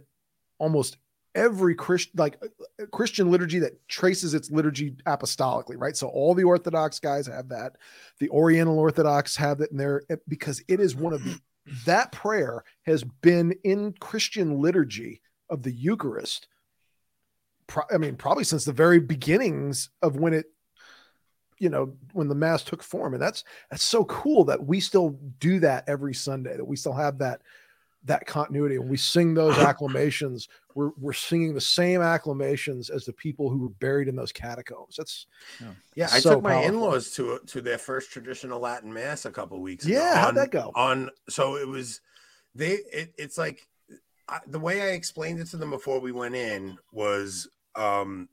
almost every Christian like uh, Christian liturgy that traces its liturgy apostolically, right? So all the Orthodox guys have that, the Oriental Orthodox have it in there eh, because it is one of that prayer has been in Christian liturgy of the Eucharist pro- I mean, probably since the very beginnings of when it, you know, when the mass took form, and that's that's so cool that we still do that every Sunday. That we still have that that continuity, and we sing those acclamations. We're we're singing the same acclamations as the people who were buried in those catacombs. That's yeah, I so took my powerful. in-laws to to their first traditional Latin mass a couple weeks ago. yeah. How'd on- that go? on so it was they it, it's like I, the way i explained it to them before we went in was um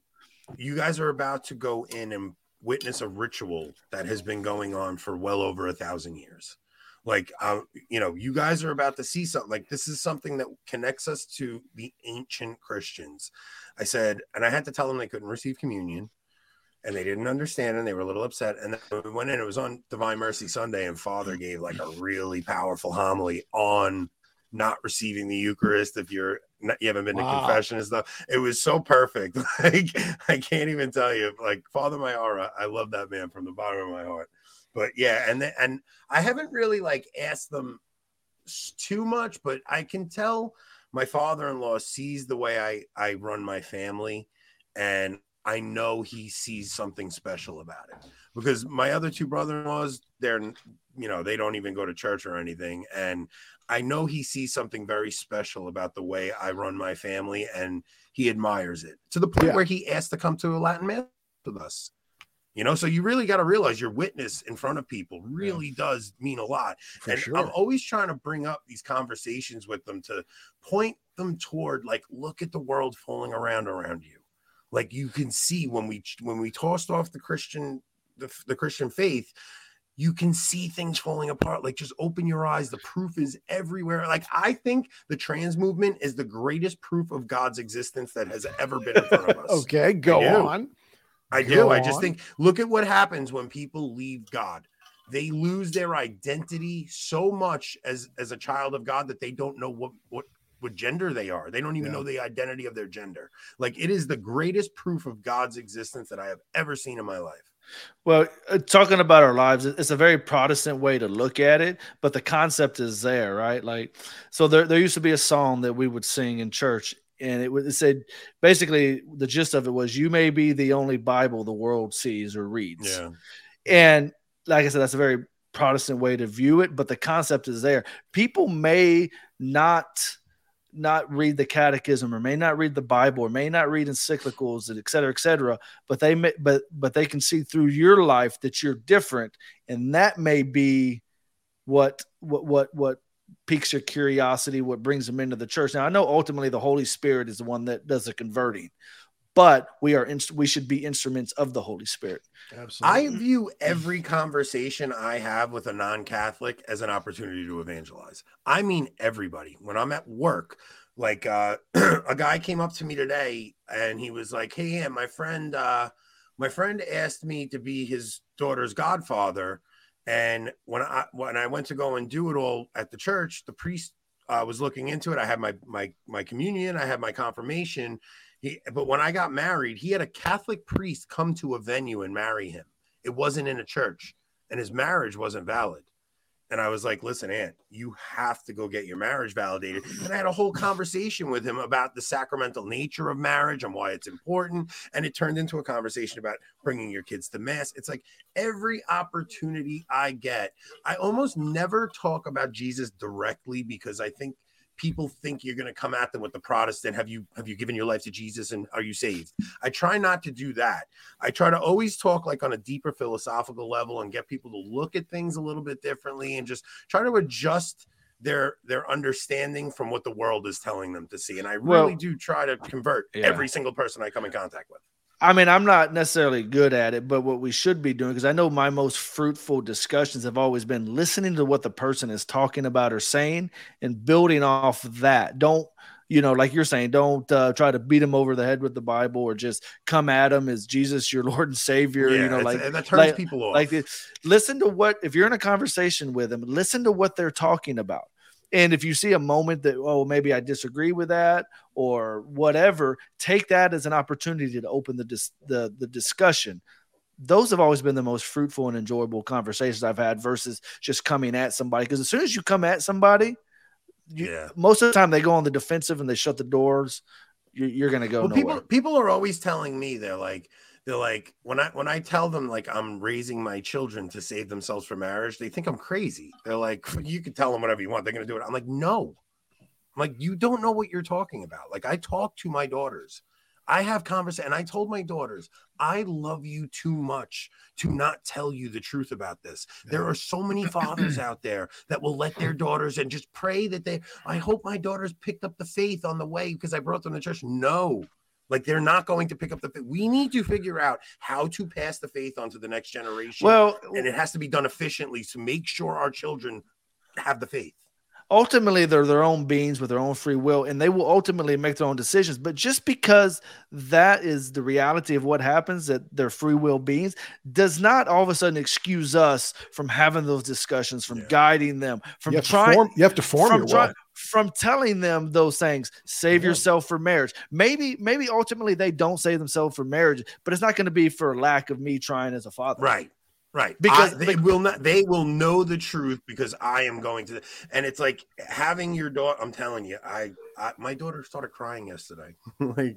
you guys are about to go in and witness a ritual that has been going on for well over a thousand years. Like uh, you know you guys are about to see something like this is something that connects us to the ancient christians. I said and i had to tell them they couldn't receive communion and they didn't understand and they were a little upset and then we went in it was on divine mercy sunday and father gave like a really powerful homily on not receiving the eucharist if you're not, you haven't been Wow. to confession and stuff. It was so perfect. Like i can't even tell you. Like father mayara i love that man from the bottom of my heart. But yeah and then, and i haven't really like asked them too much but i can tell my father-in-law sees the way i i run my family and I know he sees something special about it because my other two brother-in-laws, they're you know, they don't even go to church or anything. And I know he sees something very special about the way I run my family and he admires it to the point Yeah. where he asked to come to a Latin mass with us. You know, so you really got to realize your witness in front of people really does mean a lot For and sure. I'm always trying to bring up these conversations with them to point them toward like look at the world falling around around you. Like you can see when we when we tossed off the Christian the, the Christian faith, you can see things falling apart. Like just open your eyes. The proof is everywhere. Like I think the trans movement is the greatest proof of God's existence that has ever been in front of us. okay, go do. on. I do. Go I just on. think look at what happens when people leave God. They lose their identity so much as as a child of God that they don't know what what what gender they are. They don't even Yeah. know the identity of their gender. Like it is the greatest proof of God's existence that I have ever seen in my life. Well, uh, talking about our lives, it's a very Protestant way to look at it, but the concept is there, right? Like, so there, there used to be a song that we would sing in church, and it, it said basically the gist of it was, "You may be the only Bible the world sees or reads." Yeah. And like I said, that's a very Protestant way to view it, but the concept is there. People may not not read the catechism or may not read the bible or may not read encyclicals et cetera et cetera but they may but but they can see through your life that you're different and that may be what what what what piques your curiosity what brings them into the church. Now i know ultimately the holy spirit is the one that does the converting but we are inst- we should be instruments of the holy spirit Absolutely. I view every conversation I have with a non Catholic as an opportunity to evangelize. I mean, everybody. When I'm at work, like uh, a guy came up to me today and he was like, Hey, Ann, my friend, uh, my friend asked me to be his daughter's godfather. And when I when I went to go and do it all at the church, the priest uh, was looking into it. I had my my my communion, I had my confirmation, he, but when I got married, he had a Catholic priest come to a venue and marry him. It wasn't in a church, and his marriage wasn't valid. And I was like, listen, Aunt, you have to go get your marriage validated. And I had a whole conversation with him about the sacramental nature of marriage and why it's important. And it turned into a conversation about bringing your kids to mass. It's like every opportunity I get, I almost never talk about Jesus directly because I think people think you're going to come at them with the protestant have you have you given your life to jesus and are you saved? I try not to do that. I try to always talk like on a deeper philosophical level and get people to look at things a little bit differently and just try to adjust their their understanding from what the world is telling them to see and i really Well, do try to convert yeah. every single person i come in contact with I mean, I'm not necessarily good at it, but what we should be doing, because I know my most fruitful discussions have always been listening to what the person is talking about or saying and building off that. Don't, you know, like you're saying, don't uh, try to beat them over the head with the Bible or just come at them as Jesus, your Lord and Savior. yeah, you know, like that turns like- people off like listen to what if you're in a conversation with them listen to what they're talking about and if you see a moment that oh maybe i disagree with that or whatever take that as an opportunity to open the dis- the, the discussion. Those have always been the most fruitful and enjoyable conversations i've had versus just coming at somebody. Because as soon as you come at somebody you, yeah. most of the time they go on the defensive and they shut the doors. You're, you're gonna go well, nowhere. people people are always telling me they're like they're like when I when I tell them like I'm raising my children to save themselves from marriage, they think I'm crazy. They're like, you can tell them whatever you want, they're gonna do it. I'm like, no. I'm like, you don't know what you're talking about. Like I talk to my daughters. I have conversation and I told my daughters, I love you too much to not tell you the truth about this. There are so many fathers out there that will let their daughters and just pray that they I hope my daughters picked up the faith on the way because I brought them to church. No, like they're not going to pick up the faith. We need to figure out how to pass the faith on to the next generation. well and it has to be done efficiently to make sure our children have the faith. ultimately they're their own beings with their own free will and they will ultimately make their own decisions but just because that is the reality of what happens that they're free will beings does not all of a sudden excuse us from having those discussions from Yeah. guiding them from you have, to trying form, you have to form from your try- will. From telling them those things save Yeah. yourself for marriage maybe maybe ultimately they don't save themselves for marriage but it's not going to be for lack of me trying as a father Right. Right. Because- Because they will not they will know the truth because I am going to and it's like having your daughter I'm telling you, I, I my daughter started crying yesterday. like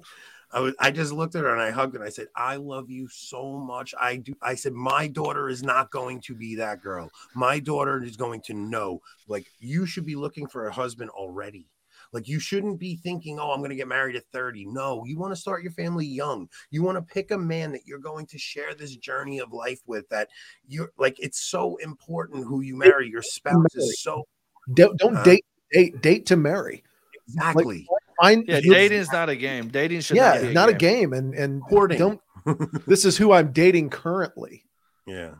I was I just looked at her and I hugged her and I said, I love you so much. I do I said, My daughter is not going to be that girl. My daughter is going to know like you should be looking for a husband already. Like you shouldn't be thinking, oh, I'm going to get married at 30. No, you want to start your family young. You want to pick a man that you're going to share this journey of life with. That you're like, it's so important who you marry. Your spouse is so Don't, don't Uh, date, date, date to marry. exactly Find, yeah you- dating is not a game dating should yeah, not be a not game. a game. And and Courting. don't. this is who I'm dating currently. yeah.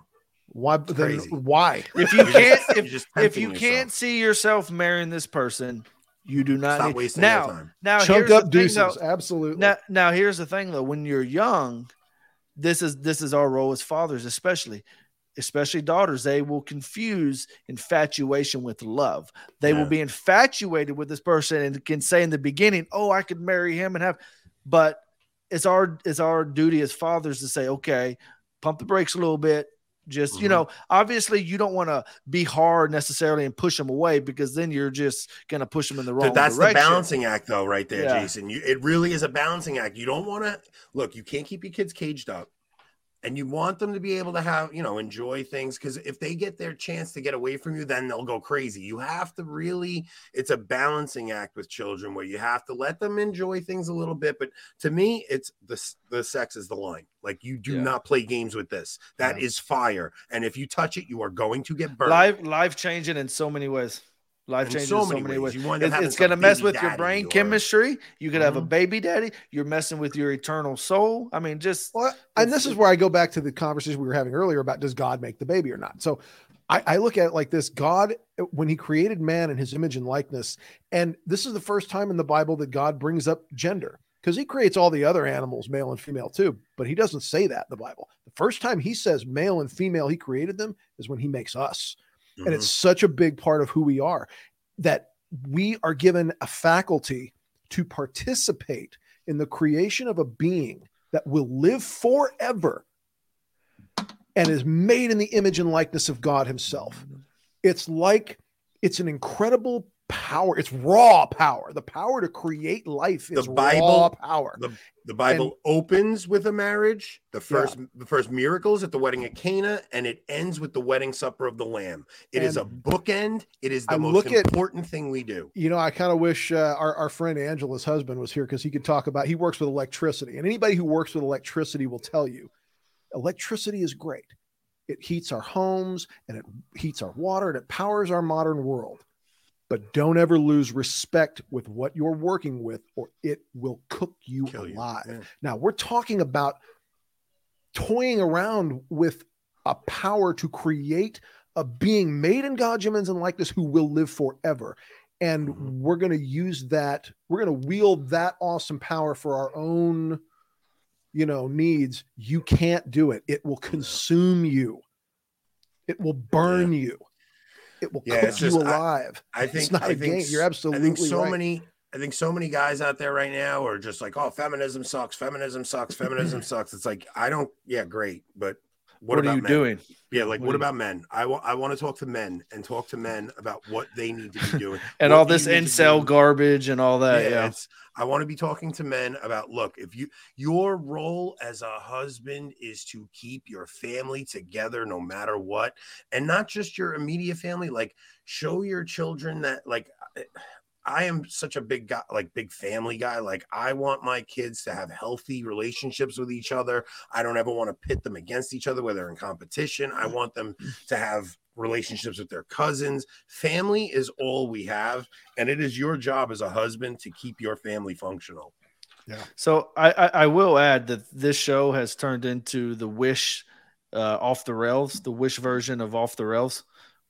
Why? Then crazy. why? if you can't if, if you yourself. can't see yourself marrying this person you do not Stop need wasting now time. now Chunk up the thing, though. Absolutely. now, now here's the thing though when you're young this is this is our role as fathers especially especially daughters they will confuse infatuation with love they Yeah. will be infatuated with this person and can say in the beginning oh i could marry him and have but it's our it's our duty as fathers to say okay pump the brakes a little bit just you Mhm. know obviously you don't want to be hard necessarily and push them away because then you're just gonna push them in the wrong Dude, that's direction the balancing act, though, right there, Yeah. Jason. You, it really is a balancing act. You don't want to look. You can't keep your kids caged up, and you want them to be able to have you know enjoy things because if they get their chance to get away from you then they'll go crazy. You have to really it's a balancing act with children where you have to let them enjoy things a little bit but to me it's the the sex is the line. Like you do Yeah. not play games with this. That is fire and if you touch it you are going to get burned. Life life changing in so many ways. Life In so so many many ways. ways. It's, it's gonna mess with your brain or- chemistry. You could have a Mhm. baby daddy. You're messing with your eternal soul. I mean, just Well, and this is where I go back to the conversation we were having earlier about does God make the baby or not? So I, I look at it like this God, when he created man in his image and likeness, and this is the first time in the Bible that God brings up gender because he creates all the other animals, male and female too, but he doesn't say that in the Bible. The first time he says male and female, he created them is when he makes us. Mhm. And it's such a big part of who we are that we are given a faculty to participate in the creation of a being that will live forever and is made in the image and likeness of God Himself. It's like it's an incredible power. It's raw power. The power to create life The is raw Bible- power. the, the bible opens with a marriage the Yeah. first the first miracles at the wedding at cana and it ends with the wedding supper of the lamb It is And a bookend it is the I most look at- important thing we do you know, I kind of wish uh, our, our friend Angela's husband was here because he could talk about, he works with electricity. And anybody who works with electricity will tell you electricity is great. It heats our homes and it heats our water and it powers our modern world. But don't ever lose respect with what you're working with, or it will cook you Kill you. alive. Yeah. Now, we're talking about toying around with a power to create a being made in God's image and likeness who will live forever. And Mhm. we're going to use that, we're going to wield that awesome power for our own, you know, needs. You can't do it. It will consume you, it will burn you, it will Yeah, cook it's you just- I- alive. i think it's not I a think game. You're absolutely i think so right. many i think so many guys out there right now are just like oh feminism sucks feminism sucks feminism sucks it's like i don't yeah great but what, what, about are you men? doing? yeah like what what, do you- about men i want i want to talk to men and talk to men about what they need to be doing And all this incel garbage and all that. Yeah. it's I want to be talking to men about look, if you your role as a husband is to keep your family together no matter what, and not just your immediate family, like show your children that like I- I am such a big guy, like big family guy. Like I want my kids to have healthy relationships with each other. I don't ever want to pit them against each other where they're in competition. I want them to have relationships with their cousins. Family is all we have, and it is your job as a husband to keep your family functional. Yeah. So I, I, I will add that this show has turned into the Wish uh, off the rails, the Wish version of off the rails,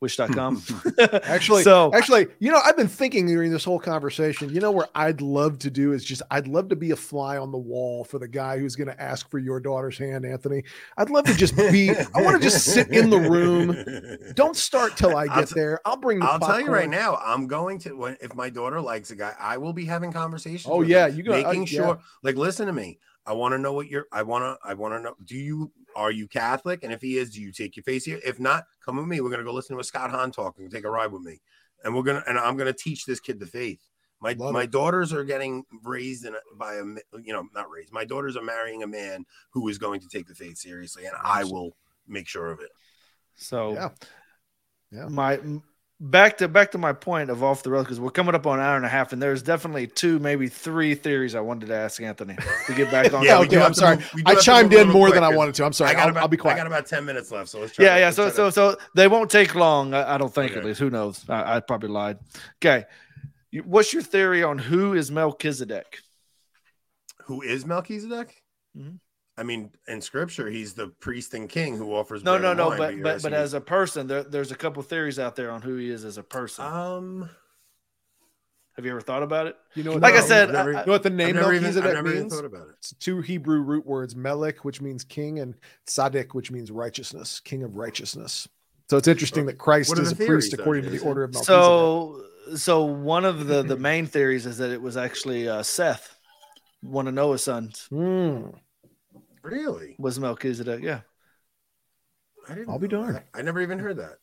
wish.com. Actually, so Actually, you know, I've been thinking during this whole conversation, you know, where I'd love to do is just, I'd love to be a fly on the wall for the guy who's going to ask for your daughter's hand, Anthony. I'd love to just be, I want to just sit in the room. Don't start till I I'll get t- there. I'll bring the I'll tell you right now, I'm going to when if my daughter likes a guy, I will be having conversations. Oh, with yeah, him, you got- uh, making yeah. sure. Like, listen to me. I want to know what you're. I want to. I want to know. Do you are you Catholic? And if he is, do you take your face here? If not, come with me. We're gonna go listen to a Scott Hahn talk and take a ride with me. And we're gonna and I'm gonna teach this kid the faith. My Love my it. daughters are getting raised in a, by a you know not raised. My daughters are marrying a man who is going to take the faith seriously, and I will make sure of it. so Yeah. Yeah. my m- back to back to my point of off the rails because we're coming up on an hour and a half, and there's definitely two, maybe three theories I wanted to ask Anthony to get back on. Yeah, okay, I'm sorry. move- I chimed in little more than I wanted to. I'm sorry. I got I'll, about, I'll be quiet. I quiet. got about 10 minutes left. So let's try. yeah, yeah. let's So, to- so, so they won't take long. I, I don't think at least. Who knows? I, I probably lied. Okay. What's your theory on who is Melchizedek? who is Melchizedek? Mhm. I mean, in scripture, he's the priest and king who offers. No, bread no, and no. wine, But but, but as a person, there, there's a couple theories out there on who he is as a person. um, Have you ever thought about it? You know, what Like I said, never- I- you know what the I've name never even, I've Melchizedek never even means? thought about it. It's two Hebrew root words, Melech, which means king, and Tzaddik, which means righteousness, king of righteousness. So it's interesting that Christ is the a priest theories, though, according to the order of Melchizedek. So, so one of the the main theories is that it was actually uh, Seth, one of Noah's sons, Hmm. Really? was Melchizedek. Yeah, I didn't. I'll be darned. that. I never even heard that.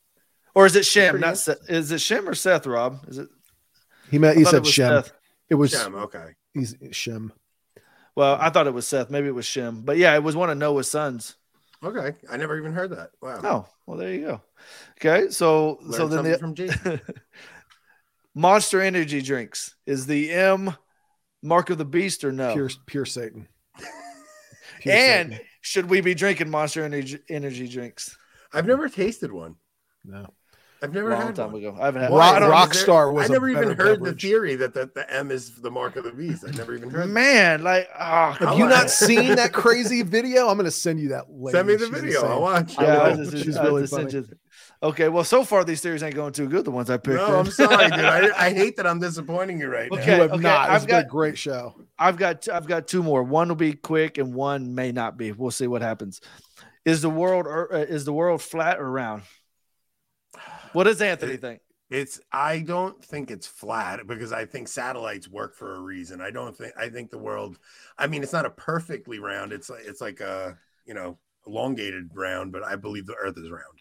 or is it Shem? Not Seth. Is it Shem or Seth? Rob? Is it? he meant he said it Shem. Seth. It was Shem, okay. he's Shem. Well, I thought it was Seth. Maybe it was Shem. But yeah, it was one of Noah's sons. Okay, I never even heard that. Wow. Oh, well, there you go. Okay, so Learned so then the from Jason. Monster Energy drinks is the M mark of the beast or no? Pure, pure Satan. Pure and Satan. should we be drinking Monster Energy energy drinks? I've never tasted one. no. I've never Long had time one. ago. I haven't had. Rock- I Rock- Is Rockstar was I a never even heard beverage. the theory that the, the M is the mark of the beast. I never even heard. that. man, like ah, Have you like not seen that crazy video? I'm going to send you that later. Send me the She's video. insane. I'll watch. I Yeah, I will. just- She's I really just funny. you- Okay, well, so far these theories ain't going too good. The ones I picked. No, in. I'm sorry, dude. I, I hate that I'm disappointing you right Okay. You now. have not. I've It's been a great show. I've got I've got two more. One will be quick, and one may not be. We'll see what happens. Is the world or uh, is the world flat or round? What does Anthony think? It's I don't think it's flat because I think satellites work for a reason. I don't think I think the world. I mean, it's not a perfectly round. It's like it's like a you know elongated round, but I believe the Earth is round.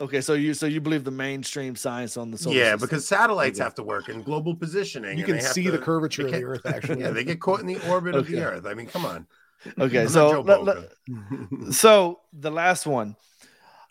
Okay, so you so you believe the mainstream science on the solar yeah, system. because satellites Okay. have to work in global positioning. You and can they have see the curvature they of the Earth, actually. Yeah, they get caught in the orbit of the Earth. I mean, come on. okay, I'm so not Joe let- let- so the last one.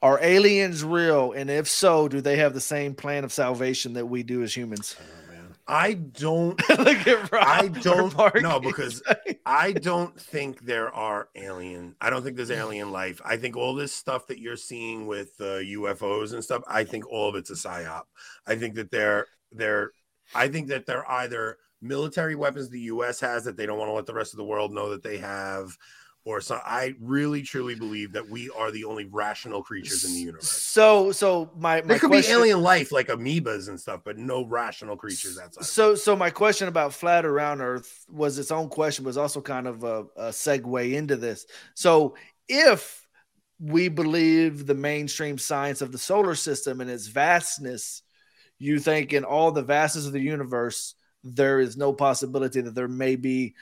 Are aliens real? And if so, do they have the same plan of salvation that we do as humans? Man. I don't Look at Rob. I don't know because I don't think there are alien. I don't think there's alien life. I think all this stuff that you're seeing with uh, UFOs and stuff. I think all of it's a psyop. I think that they're they're. I think that they're either military weapons the U.S. has that they don't want to let the rest of the world know that they have, or so. I really truly believe that we are the only rational creatures in the universe. So, so my, my There could question, be alien life like amoebas and stuff, but no rational creatures outside. So, so my question about flat around Earth was its own question, was also kind of a, a segue into this. So, if we believe the mainstream science of the solar system and its vastness, you think in all the vastness of the universe, there is no possibility that there may be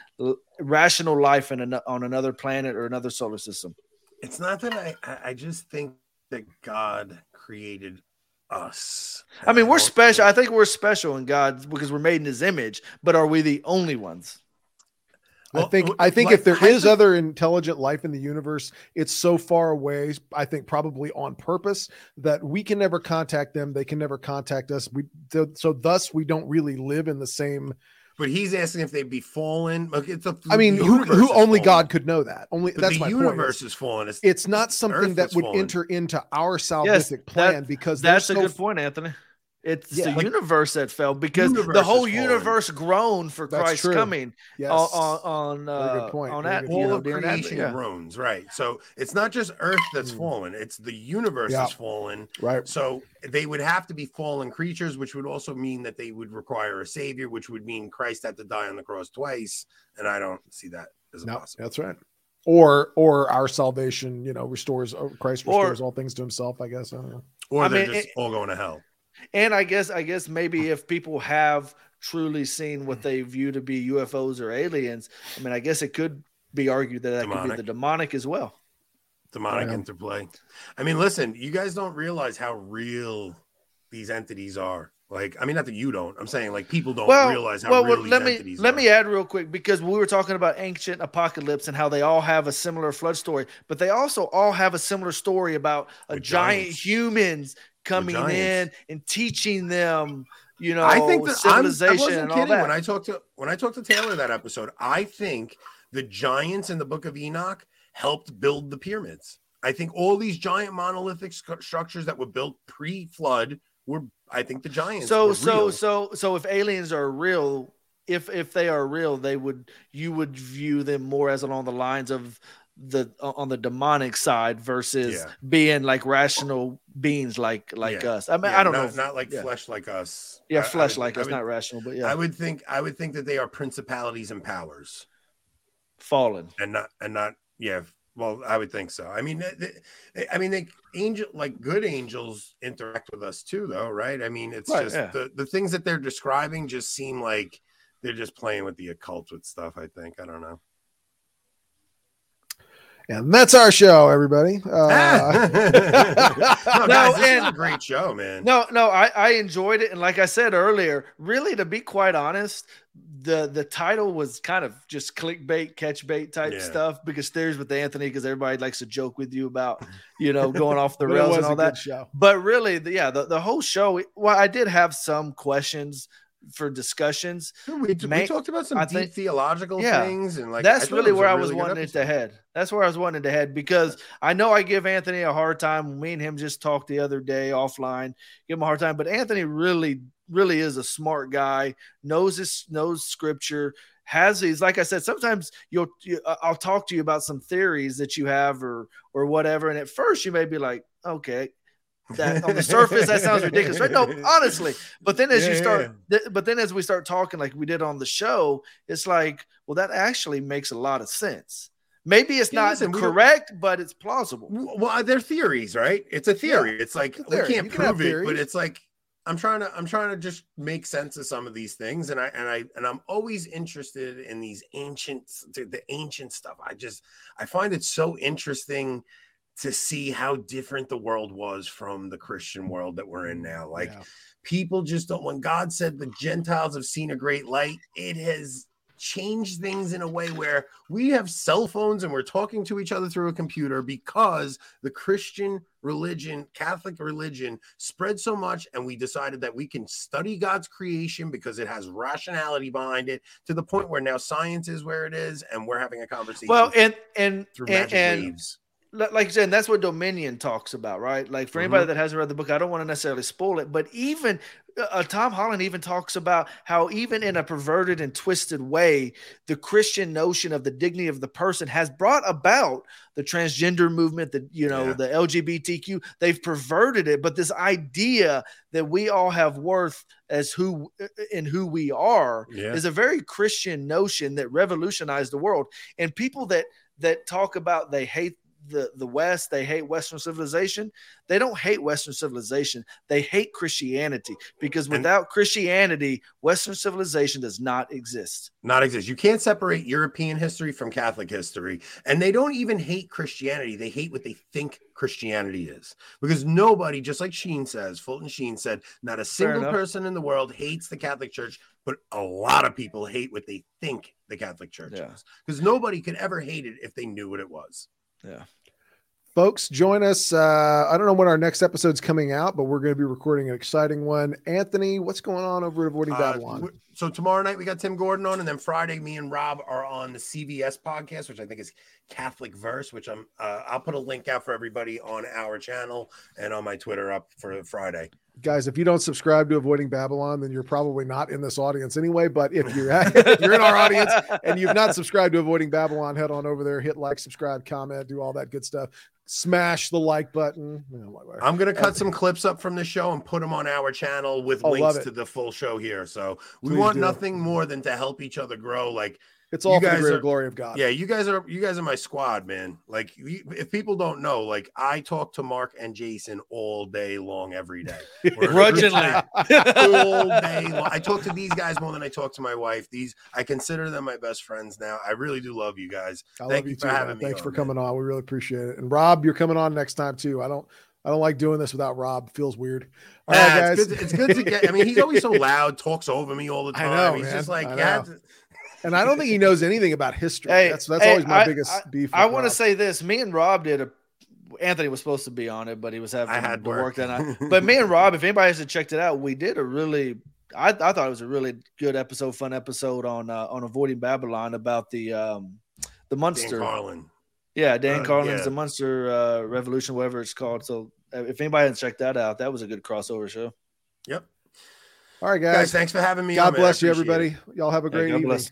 rational life in an, on another planet or another solar system. It's not that I, I just think that God created us. I mean, we're special. I think- think we're special in God because we're made in His image. But are we the only ones? I think w- I think like, if there is other intelligent life in the universe, it's so far away. I think probably on purpose that we can never contact them. They can never contact us. We th- so thus we don't really live in the same. but he's asking if they'd be fallen. Look, it's a. I mean, the who universe who is only fallen. God could know that. Only But that's the my universe point. is fallen. It's, It's not something Earth that is would fallen. enter into our salvific plan because they're That's a so good point, Anthony. It's Yeah, the like- universe that fell because Universe the whole universe groaned for That's Christ's true. coming yes. on on Very uh, good point. on Very that. all know, of creation yeah. groans, right? So it's not just Earth that's Hmm. fallen; it's the universe Yeah. that's fallen. right. So they would have to be fallen creatures, which would also mean that they would require a savior, which would mean Christ had to die on the cross twice, and I don't see that as No, possible. that's right. Or or our salvation, you know, restores oh, Christ Or- restores all things to Himself. I guess. I don't know. Or I they're mean, just it- all going to hell. And I guess I guess maybe if people have truly seen what mm-hmm. they view to be UFOs or aliens, I mean, I guess it could be argued that that could be the demonic as well. demonic Yeah. interplay. I mean, listen, you guys don't realize how real these entities are. Like, I mean, not that you don't. I'm saying like people don't well, realize how well, real well, these let me entities let are. me add real quick because we were talking about ancient apocalypse and how they all have a similar flood story, but they also all have a similar story about a With giant giants. humans coming in and teaching them, you know, I think that I'm, I civilization wasn't and all kidding that. when I talked to when I talked to Taylor that episode. I think the giants in the Book of Enoch helped build the pyramids. I think all these giant monolithic structures that were built pre-flood were. I think the giants. so so so so if aliens are real, if if they are real, they would you would view them more as along the lines of the on the demonic side versus Yeah. being like rational beings like like Yeah. us. I mean, Yeah, I don't not, know. not like flesh like us. Yeah, I- I flesh would- like I us, would- not rational, but yeah, I would think I would think that they are principalities and powers, fallen. and not and not yeah. Well, I would think so. I mean, they, they- eh, I mean, they angel like good angels interact with us too, though, right? I mean, it's Right, just the the things that they're describing just seem like they're just playing with the occult with stuff. I think I don't know. And that's our show, everybody. Uh, no, No, guys, this and- is a great show, man. No, no, I, I enjoyed it, and like I said earlier, really, to be quite honest, the the title was kind of just clickbait, catch bait type Yeah. stuff because there's with Anthony because everybody likes to joke with you about you know going off the but it rails was and a all good that. show. But really, the, yeah, the, the whole show. Well, I did have some questions for discussions. we, we talked about some I deep think- theological Yeah. things, and like That's really where I was really wanting it to head. That's where I was wanting to head because I know I give Anthony a hard time. Me and him just talked the other day offline, give him a hard time. But Anthony really, really is a smart guy. knows his knows scripture. Has these, like I said, sometimes you'll you, uh, I'll talk to you about some theories that you have or or whatever, and at first you may be like, okay, that on the surface that sounds ridiculous, right? No, honestly. But then as Yeah, you start, yeah. th- but then as we start talking like we did on the show, it's like, well, that actually makes a lot of sense. Maybe it's Yeah, not listen, correct, but it's plausible. Well, uh, they're theories, right? It's a theory. it's like a we can't You can prove it, but it's like I'm trying to I'm trying to just make sense of some of these things, and I and I and I'm always interested in these ancient the ancient stuff. I just I find it so interesting to see how different the world was from the Christian world that we're in mm-hmm. now. Like Yeah. people just don't when god said the gentiles have seen a great light it has changed things in a way where we have cell phones and we're talking to each other through a computer because the christian religion catholic religion spread so much and we decided that we can study god's creation because it has rationality behind it to the point where now science is where it is and we're having a conversation Well, and and through and, magic and waves like you said, that's what Dominion talks about, right? Like for Mm-hmm. anybody that hasn't read the book, I don't want to necessarily spoil it, but even uh, Tom Holland even talks about how even in a perverted and twisted way, the Christian notion of the dignity of the person has brought about the transgender movement, the you know Yeah. the LGBTQ. They've perverted it, but this idea that we all have worth as who in who we are yeah is a very Christian notion that revolutionized the world. And people that that talk about they hate the the West, they hate Western civilization. They don't hate Western civilization. They hate Christianity because without Christianity, Western civilization does not exist. not exist. You can't separate European history from Catholic history. And they don't even hate Christianity. They hate what they think Christianity is. Because nobody, just like Sheen says, Fulton Sheen said, not a single person in the world hates the Catholic Church, but a lot of people hate what they think the Catholic Church Yeah. is. Because nobody could ever hate it if they knew what it was. Yeah. Folks, join us. Uh, I don't know when our next episode's coming out, but we're going to be recording an exciting one. Anthony, what's going on over at Avoiding Uh, Babylon? w- so tomorrow night we got Tim Gordon on, and then Friday me and Rob are on the CVS podcast, which I think is Catholic Verse, which I'm uh, I'll put a link out for everybody on our channel and on my Twitter up for Friday. Guys, if you don't subscribe to Avoiding Babylon, then you're probably not in this audience anyway. But if you're if you're in our audience and you've not subscribed to Avoiding Babylon, head on over there, hit like, subscribe, comment, do all that good stuff. Smash the like button. You know, whatever. I'm gonna cut some clips up from the show and put them on our channel with Oh, links to the full show here. So we Please want do. nothing more than to help each other grow. Like It's all you for the guys greater are- glory of God. Yeah, you guys are you guys are my squad, man. Like you- if people don't know, like I talk to Mark and Jason all day long every day. We're in a group Grudgingly. all day long. I talk to these guys more than I talk to my wife. These I consider them my best friends now. I really do love you guys. I Thank love you you too. for man. me Thanks on, for man. coming on. We really appreciate it. And Rob, you're coming on next time too. I don't I don't like doing this without Rob. It feels weird. All right, Nah, guys. it's, good to, it's good to get. I mean, he's always so loud, talks over me all the I time. know, he's man. just like, I yeah. Know. and I don't think he knows anything about history. Hey, that's that's hey, always my I- biggest beef. I want to say this. Me and Rob did a Anthony was supposed to be on it, but he was having I had the work. that night. But me and Rob, if anybody hasn't checked it out, we did a really I, I thought it was a really good episode, fun episode on uh, on avoiding Babylon about the um the Dan Munster. Carlin. Yeah, Dan Uh, Carlin's yeah. the Munster uh, Revolution, whatever it's called. So uh, if anybody hasn't checked that out, that was a good crossover show. Yep. All right, Guys, guys. thanks for having me. God on, man. Bless you, appreciate it. everybody. Y'all have a Yeah, great God evening. bless.